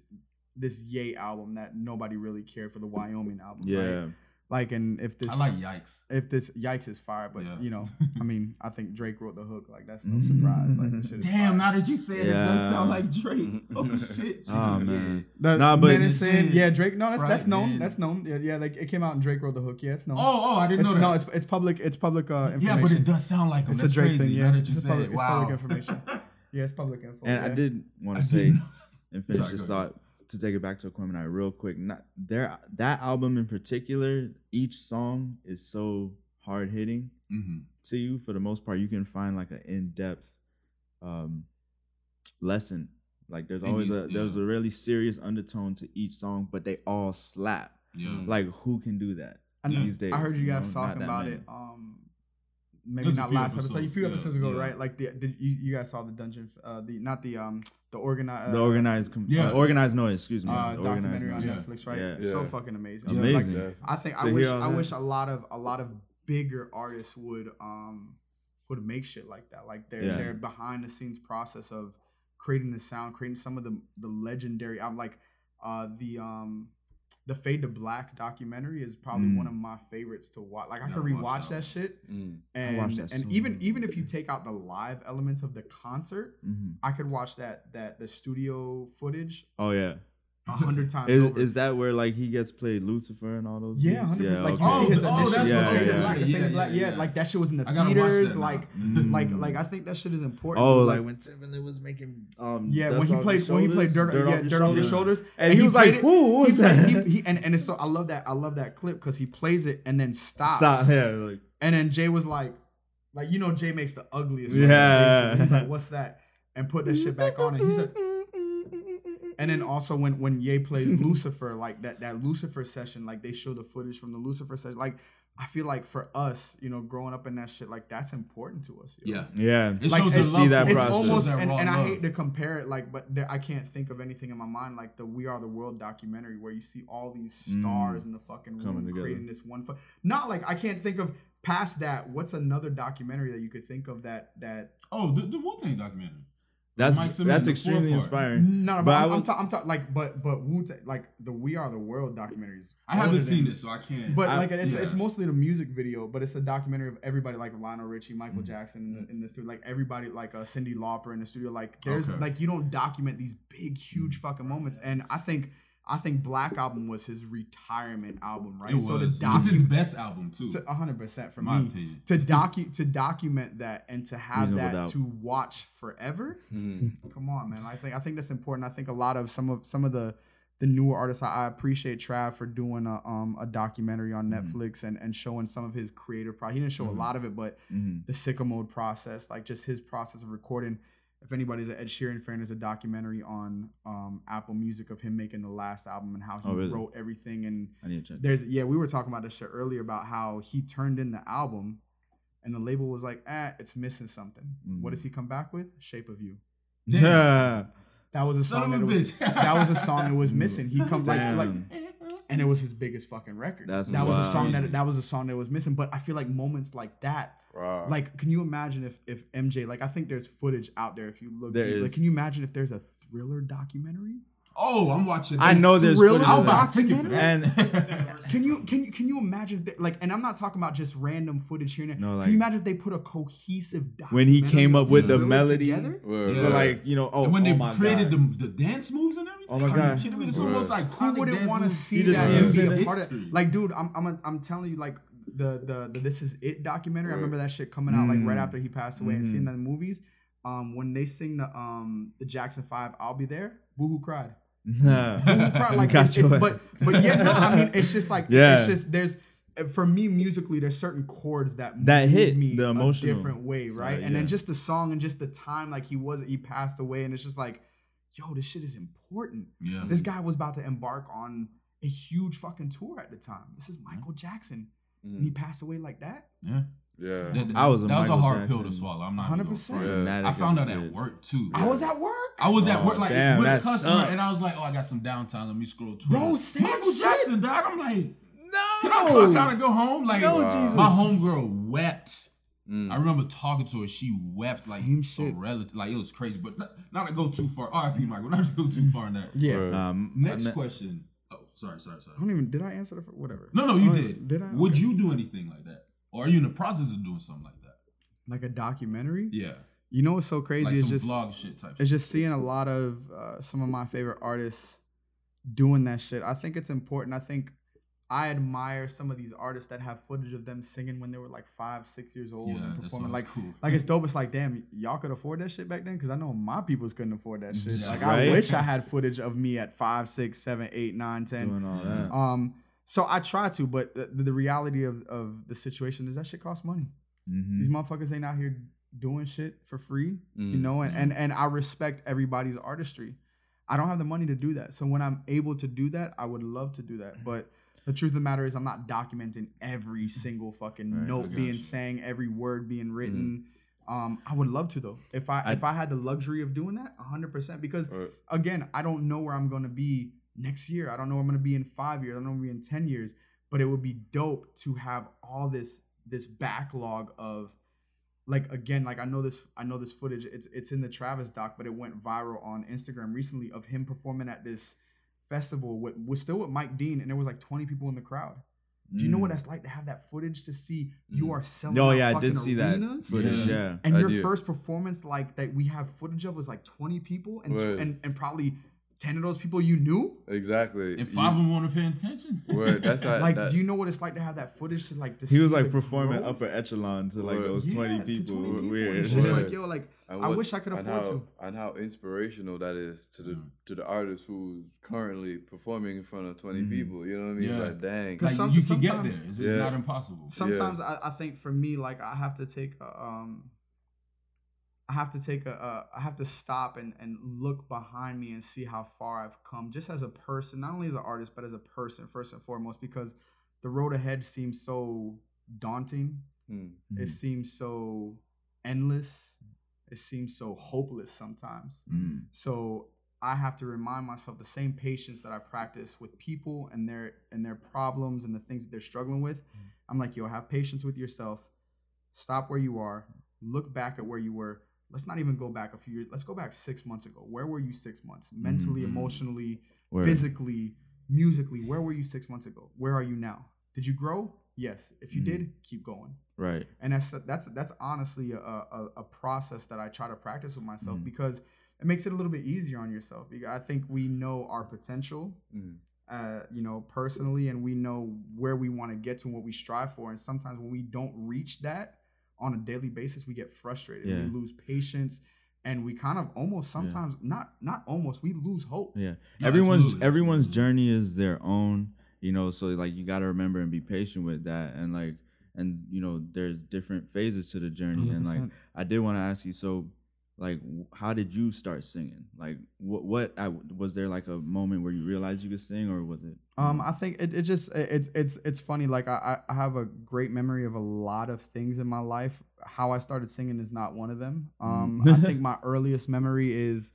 this Ye album that nobody really cared for the Wyoming album. right? Yeah. Like, and if this I like yikes. if this yikes is fire, but Yeah. you know, I mean, I think Drake wrote the hook. Like that's no surprise. Like the shit is Damn, fire. now that you say it, it does Yeah. sound like Drake. Oh shit. Oh man. The Nah, but- menacing, yeah, Drake. No, that's that's known. man. That's known. Yeah, yeah, like it came out and Drake wrote the hook. Yeah, it's known. Oh, oh, I didn't it's, know that. no, it's it's public. It's public uh, information. yeah, but it does sound like him. It's That's a Drake crazy. thing. Now Yeah, that you it's, said public, it. it's wow. public information. yeah, it's public info. And I did want to say and finish this thought to take it back to Aquemini real quick. Not there that album in particular, each song is so hard hitting Mhm. to you. For the most part, you can find like an in depth um lesson. Like there's always each- a there's yeah. a really serious undertone to each song, but they all slap. Yeah. Like who can do that I know. these days? I heard you guys know? Talking about many. it. Um, maybe There's not last episode. A episodes, few yeah, episodes ago, yeah. right? Like the did you, you guys saw the dungeon? Uh, the not the um the organized The organized, com- yeah. uh, Organized Noize. Excuse me. uh, the organized documentary on noise. Netflix, right? Yeah. So fucking amazing. Amazing. Like, Yeah. I think To I wish I that. wish a lot of a lot of bigger artists would um would make shit like that. Like their Yeah. their behind the scenes process of creating the sound, creating some of the the legendary. I'm like uh the um the Fade to Black documentary is probably Mm. one of my favorites to watch. Like I Gotta could watch rewatch that that shit, Mm. and that and so even even if you take out the live elements of the concert, Mhm. I could watch that that the studio footage Oh yeah. A hundred times Is, over. is that where like he gets played Lucifer and all those? Yeah, beats? 100%. like okay. you Oh, see his oh, initials. that's Yeah, Fade yeah, Black, yeah. Yeah, Black. yeah, Yeah, yeah. like that shit was in the I gotta watch theaters. that. Like, Mm. like, like I think that shit is important. Oh, Like, like when Timbaland was making um yeah, when he played when he played Shoulders, dirt, yeah, dirt off your shoulders, And he was like, played it- "Who was he played- that?" He, he, and and it's so I love that I love that clip because he plays it and then stops. Stop. Yeah, like And then Jay was like, like you know, Jay makes the ugliest. Yeah. He's like, what's that? And put that shit back on, and he's like. And then also when when Ye plays Lucifer, like that that Lucifer session, like they show the footage from the Lucifer session. Like I feel like for us, you know, growing up in that shit, like that's important to us. yo. Yeah. yeah. It Like, shows it's- the love see that. It's process. almost, that and, and I hate to compare it, like, but there, I can't think of anything in my mind like the "We Are the World" documentary where you see all these mm. stars in the fucking Coming room together. creating this one. Fu- Not like I can't think of past that. What's another documentary that you could think of that that Oh, the, the Wu Tang documentary. That's that's extremely inspiring. No, no, But but, I I'm, I'm, was- ta- I'm talking like, but but Wu like the We Are the World documentaries. I haven't seen than- it, so I can't. But I- like it's yeah. it's mostly the music video, but it's a documentary of everybody like Lionel Richie, Michael Mm-hmm. Jackson in the, in the studio, like everybody like uh, Cyndi Lauper in the studio. Like there's Okay. like you don't document these big huge fucking moments, and I think I think Black Album was his retirement album, right? it so was. to it's his best album too. to 100 percent for my me opinion. to docu to document that and to have Reasonable that doubt. to watch forever. Mhm. Come on, man. I think I think that's important. I think a lot of some of some of the the newer artists. I, I appreciate Trav for doing a um a documentary on Mm-hmm. Netflix and and showing some of his creative pro. He didn't show Mhm. a lot of it, but Mhm. the sicko mode process, like just his process of recording. If anybody's an Ed Sheeran fan, there's a documentary on um Apple Music of him making the last album and how he Oh, really? wrote everything and I need to check. there's yeah, we were talking about this shit earlier about how he turned in the album and the label was like, eh, it's missing something. What Mm. does he come back with? Shape of You. Yeah. That was a Son song of that a was bitch. that was a song that was missing. He comes like like Damn. And it was his biggest fucking record. That's that was a song that that was a song that was missing. But I feel like moments like that, Wow. like, can you imagine if if MJ like I think there's footage out there if you look There deep. is. like can you imagine if there's a thriller documentary? Oh, I'm watching. I know there's Really? footage I'll of buy a that. ticket for that. And Can you can you can you imagine that, like and I'm not talking about just random footage here and there. No, can you imagine if they put a cohesive When he came up with the melody, together? Word, Yeah. for like you know, oh, and when oh they my created God. the, the dance moves in everything. Oh my are God. kidding me? It's almost like Who wouldn't want to see You just that see and be a part of History. Like, dude, I'm I'm I'm telling you, like the the, the This Is It documentary. I remember that shit coming out like right Mm. after he passed away and Mhm. seeing that in movies. Um, when they sing the um the Jackson Five, I'll be there. Boohoo cried. Nah. Boohoo cried. Like Got it's, it's your but ass. but yeah, no, I mean it's just like Yeah. it's just there's for me musically there's certain chords that That move hit, me the a emotional different way, right? side, and then yeah. just the song and just the time like he was he passed away and it's just like, yo, this shit is important. Yeah. This guy was about to embark on a huge fucking tour at the time. This is Michael Jackson. And he Mhm. passed away like that. Yeah. Yeah. That, I was a that was a Michael hard pill to swallow. I'm not. 100%. Yeah. I found out at work too. I was at work. I was at Oh, work like damn, with a that customer, and. I was like, "Oh, I got some downtime. Let me scroll Twitter." Bro, Michael shit. Jackson died. I'm like, No. can I clock out and go home? Like, No, Wow. Jesus. my homegirl wept. Mm. I remember talking to her. She wept like Same a shit. relative. Like it was crazy, but not, not to go too far. R.I.P. Michael. Not to go too far in that. Yeah. Word. Um, Next I- question. Oh, sorry, sorry, sorry. I don't even did I answer the fir- whatever. No, no, you Oh, did. Did I? Would Okay. you do anything like that, or are you in the process of doing something like that? like a documentary? Yeah, You know what's so crazy like is some just vlog shit type. it's just seeing a lot of uh, some of my favorite artists doing that shit. I think it's important. I think I admire some of these artists that have footage of them singing when they were like five, six years old Yeah, and performing. Like, cool. like it's dope. It's like, damn, y'all could afford that shit back then because I know my peoples couldn't afford that shit. Like, Right. I wish I had footage of me at five, six, seven, eight, nine, ten. doing all that. Um, so I try to, but the, the reality of, of the situation is that shit costs money. Mhm. These motherfuckers ain't out here doing shit for free, you Mm. know, and, and and I respect everybody's artistry. I don't have the money to do that. So when I'm able to do that, I would love to do that. But the truth of the matter is I'm not documenting every single fucking Right, note being sang, every word being written. Um, I would love to though. If I, I- if I had the luxury of doing that, 100% because Word. again, I don't know where I'm going to be next year. I don't know where I'm going to be in 5 years. I don't know where I'm going to be in 10 years, but it would be dope to have all this this backlog of like again like I know this I know this footage it's it's in the Travis doc but it went viral on Instagram recently of him performing at this festival with, with still with Mike Dean and there was like 20 people in the crowd. Do you know what Mm. that's like to have that footage to see you Mm. are selling Oh yeah, I did see that footage. Yeah. Yeah. And I your do. first performance, like that we have footage of, was like 20 people, and Word. and, and probably 10 of those people you knew. Exactly. and five of them want to pay attention. Word, that's how- Like, that- do you know what it's like to have that footage to like? To He was like performing growth? upper echelon to like Word. those Yeah, twenty people. 20 people. Weird. It's just like yo, like and I wish I could and afford how, to. And how inspirational that is to the Mm. to the artist who's currently performing in front of 20 Mhm. people. You know what I mean? Yeah. Like, dang. 'Cause Like some- you can get there. sometimes- It's, it's Yeah. not impossible. Sometimes I, I think for me, like I have to take a, um, I have to take a, a I have to stop and and look behind me and see how far I've come, just as a person, not only as an artist, but as a person first and foremost, because the road ahead seems so daunting. Hmm. It seems so endless. It seems so hopeless sometimes. Mm. So I have to remind myself the same patience that I practice with people and their and their problems and the things that they're struggling with. I'm like, yo, have patience with yourself. Stop where you are. Look back at where you were. Let's not even go back a few years. Let's go back six months ago. Where were you six months? Mentally, Mhm. emotionally, Word. physically, musically. Where were you six months ago? Where are you now? Did you grow? Yes. If you Mhm. did, keep going. Right. And that's that's that's honestly a, a, a process that I try to practice with myself Mhm. because it makes it a little bit easier on yourself. Because I think we know our potential Mm. uh, you know, personally, and we know where we want to get to and what we strive for. And sometimes when we don't reach that on a daily basis, we get frustrated. Yeah. We lose patience, and we kind of almost sometimes not not almost we lose hope. Yeah. No, everyone's absolutely, everyone's journey is their own, you know, so like you got to remember and be patient with that and like and you know there's different phases to the journey and like I did want to ask you so like how did you start singing? Like what what I, was there like a moment where you realized you could sing or was it Um, I think it, it just it- it's it's it's funny. Like I I I have a great memory of a lot of things in my life. How I started singing is not one of them. Um, Mm. I think my earliest memory is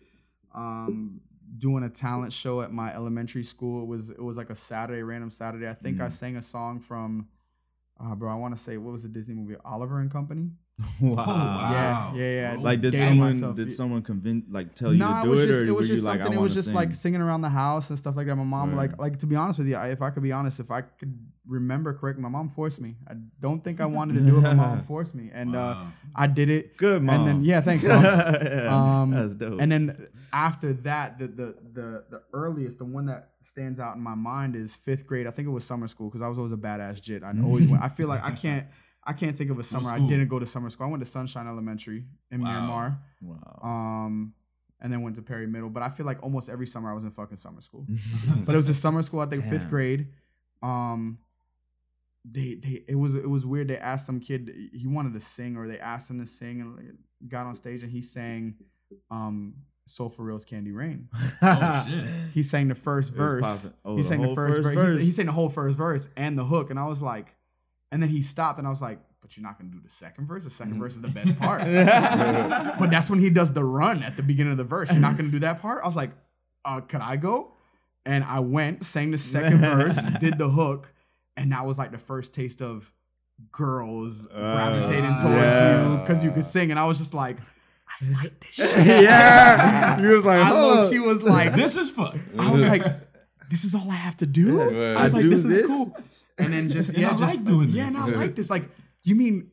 um doing a talent show at my elementary school. It was it was like a Saturday, random Saturday. I think I Mm. sang a song from, uh, bro. I want to say what was the Disney movie Oliver and Company. wow. wow. Yeah, yeah, yeah. Like did Dating someone myself. did someone convince like tell you Nah, to it do was it just or it was were you just like I something. It was just sing? like singing around the house and stuff like that. My mom, like, like to be honest with you, I, if I could be honest, if I could remember correctly, my mom forced me. I don't think I wanted to do it, but my mom forced me, and uh, I did it. Good mom. And then yeah, thanks. Mom. Yeah, Um, That's dope. And then after that, the, the the the earliest, the one that stands out in my mind is fifth grade. I think it was summer school because I was always a badass jit. I always went. I feel like I can't I can't think of a summer I didn't go to summer school. I went to Sunshine Elementary in Wow. Miramar, wow. um, and then went to Perry Middle. But I feel like almost every summer I was in fucking summer school. but it was a summer school. I think fifth grade. Um, they they it was it was weird. They asked some kid he wanted to sing, or they asked him to sing, and got on stage and he sang, um, "Soul for Real's Candy Rain." Oh, shit. He sang the first verse. Oh, he sang the whole first, first verse. verse. He sang the whole first verse and the hook, and I was like, and then he stopped, and I was like, but you're not gonna do the second verse. The second verse is the best part. but that's when he does the run at the beginning of the verse. You're not gonna do that part. I was like, uh, could I go? And I went, sang the second verse, did the hook, and that was like the first taste of girls gravitating towards yeah. you because you could sing. And I was just like, I like this shit. yeah. He was like, I low key was like, this is fun. I was like, this is all I have to do. I was I like, do this, is cool. And then just yeah, I just like doing yeah, this. and I like this. Like, you mean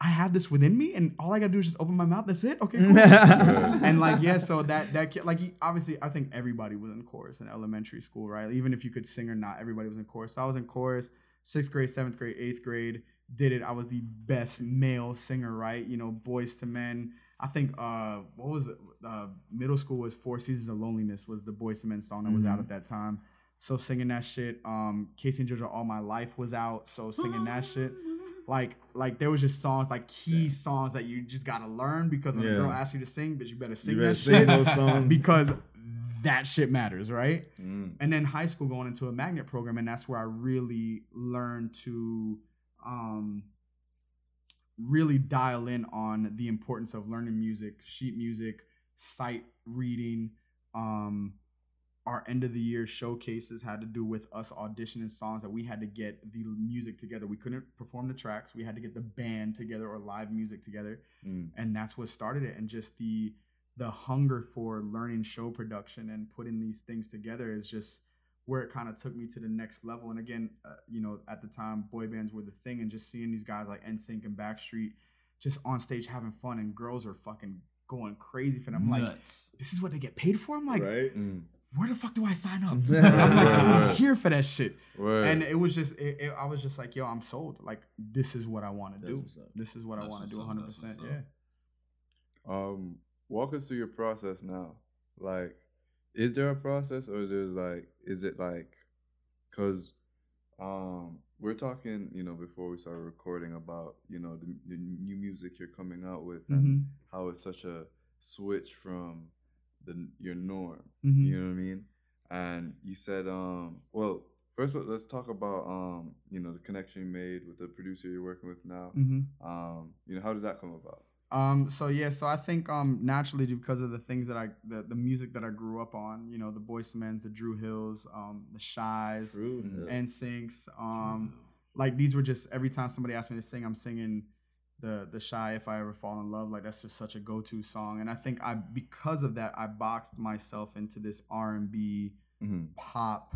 I have this within me, and all I gotta do is just open my mouth. That's it. Okay, cool. and like yeah, so that that kid, like he- obviously, I think everybody was in chorus in elementary school, right? Even if you could sing or not, everybody was in chorus. So I was in chorus, sixth grade, seventh grade, eighth grade. Did it. I was the best male singer, right? You know, Boyz II Men. I think uh, what was it? Uh, middle school was Four Seasons of Loneliness was the Boyz II Men song that was out Mhm. at that time. So singing that shit. Um, K-Ci and JoJo All My Life was out. So singing that shit. Like, like there was just songs like key songs that you just gotta learn because when a Yeah. girl asks you to sing, but you better sing better that sing shit those songs. because that shit matters, right? Mm. And then high school going into a magnet program, and that's where I really learned to um, really dial in on the importance of learning music, sheet music, sight reading. Um, our end of the year showcases had to do with us auditioning songs that we had to get the music together. We couldn't perform the tracks. We had to get the band together or live music together Mm. and that's what started it and just the the hunger for learning show production and putting these things together is just where it kind of took me to the next level and again uh, you know at the time boy bands were the thing and just seeing these guys like NSYNC and Backstreet just on stage having fun and girls are fucking going crazy for them I'm like this is what they get paid for I'm like right? Mm. Where the fuck do I sign up I'm like. I'm here for that shit Word. and it was just it, it- I was just like yo I'm sold like this is what I want to do this is what I want to do 100% what's yeah Um, walk us through your process now. Like, is there a process, or is there like, is it like, cause, um, we're talking, you know, before we started recording about, you know, the, the new music you're coming out with and Mhm. how it's such a switch from the your norm. Mhm. You know what I mean? And you said, um, well, first let- let's talk about, um, you know, the connection you made with the producer you're working with now. Mm-hmm. Um, you know, how did that come about? Um, so yeah, so I think um naturally because of the things that I the, the music that I grew up on, you know, the Boyz Men's, the Dru Hills, um, the Shais, True. NSYNCs, um, like these were just every time somebody asked me to sing, I'm singing the the Shai if I ever fall in love like that's just such a go to song, and I think I because of that I boxed myself into this R and B Mhm. pop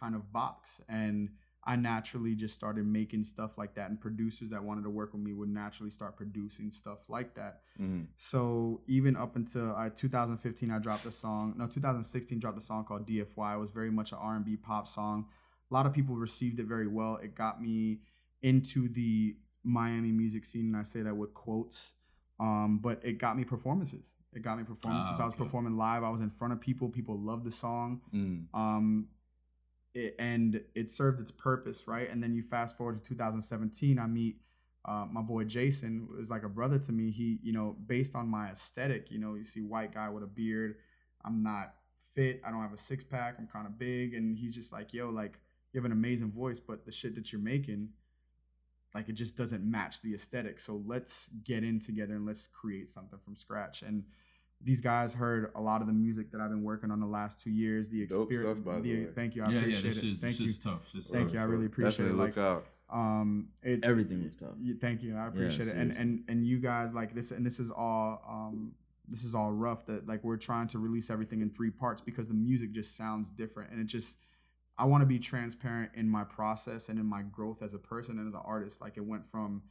kind of box and. I naturally just started making stuff like that, and producers that wanted to work with me would naturally start producing stuff like that. Mhm. So even up until uh, 2015, I dropped a song. No, 2016 dropped a song called DFY. It was very much an R&B pop song. A lot of people received it very well. It got me into the Miami music scene, and I say that with quotes. Um, but it got me performances. It got me performances. Ah, I was performing live. I was in front of people. People loved the song Mm. um it, and it served its purpose right and then you fast forward to 2017 i meet uh, my boy jason who is like a brother to me he you know based on my aesthetic you know you see white guy with a beard i'm not fit i don't have a six-pack i'm kind of big and he's just like yo like you have an amazing voice but the shit that you're making like it just doesn't match the aesthetic so let's get in together and let's create something from scratch and these guys heard a lot of the music that I've been working on the last two years. The Dope experience. stuff, by the way. Thank you. I yeah, yeah, appreciate this it. Thank this you. shit's tough. Shit's Thank tough. you. I really appreciate Definitely it. look out. Um, it, Everything was tough. y- Thank you. I appreciate it. And and and you guys like this, and this is all um this is all rough. That like we're trying to release everything in three parts because the music just sounds different, and it just I want to be transparent in my process and in my growth as a person and as an artist. Like it went from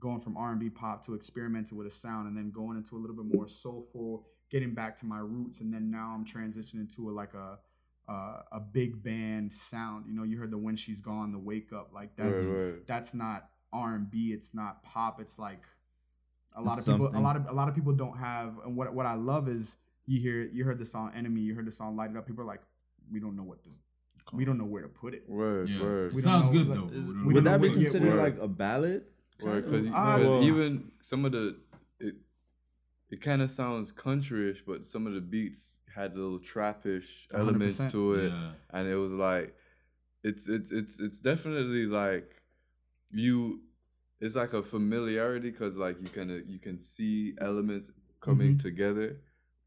going from R and B pop to experimenting with a sound, and then going into a little bit more soulful, getting back to my roots, and then now I'm transitioning to a like a uh, a big band sound. You know, you heard the when she's gone, the wake up, like that's Word, word. that's not R and B. It's not pop. It's like a lot It's of people. something. A lot of a lot of people don't have. And what what I love is you hear you heard the song Enemy. You heard the song Light It Up. People are like, we don't know what to. We don't know where to put it. Word, Yeah. word. We don't sounds know, good like, though. Is- We don't we know would that be what- yeah, considered like a ballad? Word, Kind because of? Because well- even some of the it it kind of sounds countryish, but some of the beats had little trappish elements 100%. to it, Yeah. and it was like it's it's it's it's definitely like you it's like a familiarity because like you kind of you can see elements coming Mhm. together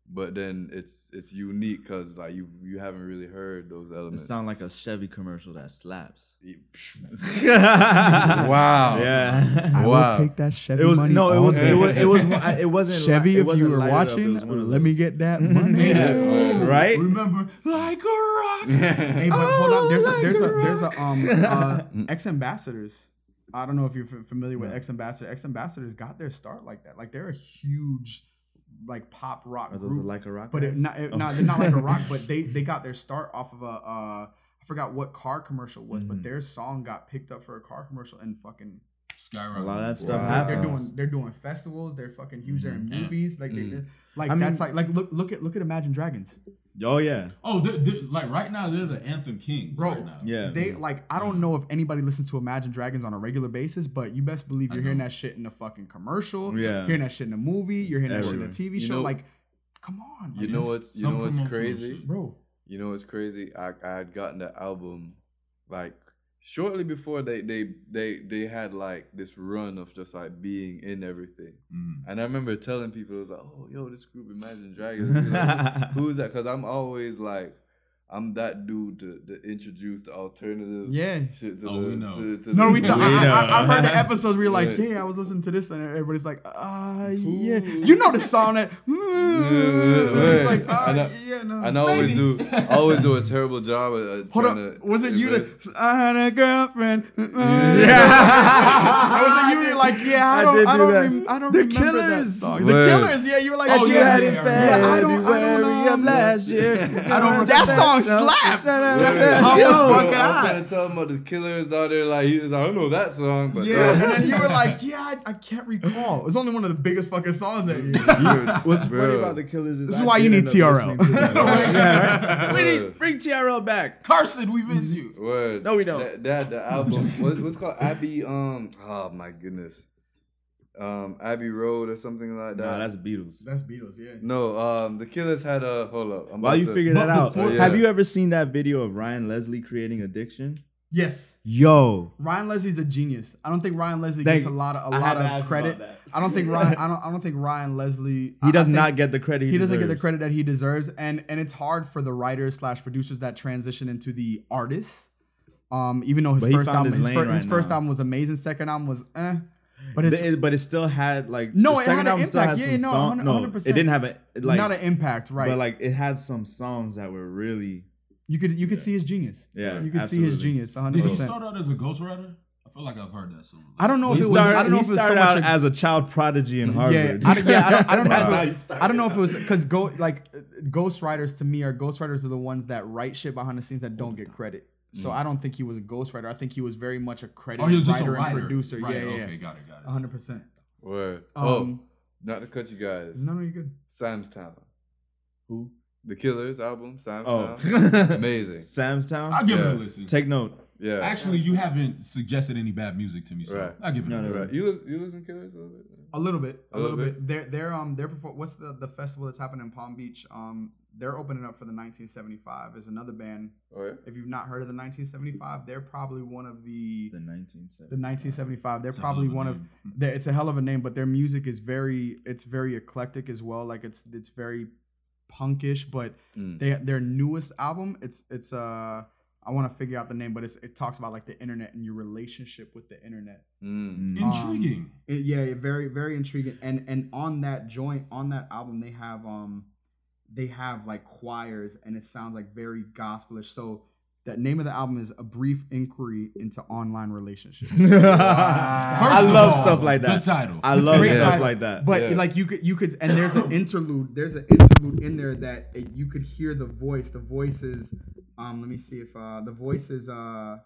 but then it's it's unique because like you you haven't really heard those elements. It elements sounds like a Chevy commercial that slaps. wow Yeah. I Wow. will take that Chevy It was money. no, it all was it was it was it wasn't li- Chevy. it If wasn't you were lighted up, it watching, was one of let me get that money. Yeah. Oh, Right? Remember, like a rock. Hey, but hold on. There's a Oh, there's a a there's a um uh, X Ambassadors. I don't know if you're f- familiar with No. X Ambassador. X Ambassadors got their start like that. Like they're a huge, like pop rock Are those group. like a rock? but it, not, it, Oh. not they're not like a rock. But they they got their start off of a uh I forgot what car commercial was, but Mhm. their song got picked up for a car commercial and fucking Skyrocket. A lot of that stuff Wow. happens. they're doing they're doing festivals. They're fucking huge. They're in movies. Like they Mm. they're- like I that's mean- like like look look at look at Imagine Dragons. Oh yeah. Oh, they're, they're- like right now they're the anthem kings. Bro, right now. Yeah. They like I don't know if anybody listens to Imagine Dragons on a regular basis, but you best believe you're hearing that shit in the fucking commercial. Yeah. Hearing that shit in the movie. You're hearing that shit in the everywhere. TV You show. know- like, come on, you like, know this- what's you know what's crazy bro? You know what's crazy? I I had gotten the album like shortly before they they they they had like this run of just like being in everything. Mm. And I remember telling people, it was like, "Oh, yo, this group Imagine Dragons." Like, Who's that? Because I'm always like, I'm that dude to, to introduce the alternative Yeah. shit to Oh, the. we know. To, to No, the, we. to T- I, I, I- I've heard the episodes where you're like, Yeah. yeah, I was listening to this, and everybody's like, ah, yeah, you know the song that. yeah. like, ah, And I- yeah, no. And I always do. I always do a terrible job at uh, Hold trying up, to. was it you that I had a girlfriend? Yeah. was it you were like, yeah, I I don't, did I do don't, that. rem- I don't The remember that Killers. song. The Word. Killers, yeah, you were like, Oh, you yeah, had yeah, in yeah, yeah. I don't- I don't, February um, last year. I don't- that song slapped. Word. That's how Yo, it's I fucking was hot. trying to tell him about the killers out there. Like he was, like, I don't know that song, but Yeah, and then you were like, yeah, I, I can't recall. It was only one of the biggest fucking songs that year. What's funny about the Killers is This is why you need end TRL. listening to them. yeah, right? We need bring TRL back. Carson, we miss you. Word. No, we don't. That, that the album. what, what's it called Abbey? Um. Oh my goodness. Um, Abbey Road or something like that. Nah, that's Beatles. That's Beatles, yeah. no. Um, the Killers had a hold up. I'm While about you to- figure that out, before- have Yeah. you ever seen that video of Ryan Leslie creating addiction? Yes. Yo, Ryan Leslie's a genius. I don't think Ryan Leslie Thank- gets a lot of a I lot of credit. I don't think Ryan. I don't. I don't think Ryan Leslie. I- he does I not get the credit. He, He doesn't get the credit that he deserves, and and it's hard for the writers slash producers that transition into the artists. Um, even though his But first album, his his, lane fir- his first album was amazing. Second album was eh. But but it's- it, but it still had like No, the it second had an album still impact. had Yeah, some no, song. 100%. No, it didn't have a like not an impact, right? but like it had some songs that were really you could you could see his genius. Yeah, you could see his genius, 100. Did he percent start out as a ghostwriter? I feel like I've heard that somewhere. I don't know if he it was. started, I don't know if it was so much out a- as a child prodigy in Yeah, Harvard. I, don't- yeah, I don't, I don't know. If it, I don't know if it was because go like uh, ghostwriters to me are ghostwriters are the ones that write shit behind the scenes that don't get credit. So I don't think he was a ghostwriter. I think he was very much a credit Oh, he was just a writer, writer. and producer. Right, Yeah, yeah, Okay, got it, got it. 100. percent Word. Um, oh, not to cut you guys. No, no, you're good. Sam's Town. Who? The Killers album, Sam's Oh, Town. Amazing. Sam's Town. I'll give it a listen. Take note. Yeah. Actually, you haven't suggested any bad music to me, so Right. I'll give it No, a no, listen. right. You you listen to Killers a little bit? A little bit, a, A little, little bit. They're they're um they're perfor- what's the the festival that's happening in Palm Beach? Um, they're opening up for the 1975. Is another band. Oh yeah. If you've not heard of the 1975, they're probably one of the The 1970s. the 1975. They're It's probably hell of one of name. they- it's a hell of a name, but their music is very it's very eclectic as well. Like it's it's very punkish, but Mm. they their newest album it's it's uh I want to figure out the name, but it's, it talks about like the internet and your relationship with the internet. Mm. Mm. Intriguing. It- yeah, very very intriguing. And and on that joint on that album they have um they have like choirs and it sounds like very gospelish. So that name of the album is A Brief Inquiry into Online Relationships. I love all, stuff like Good that. title. I love Great stuff title. like that. But Yeah. like you could you could and there's an interlude. There's an interlude in there that it, you could hear the voice. The voice is um let me see if uh the voice is uh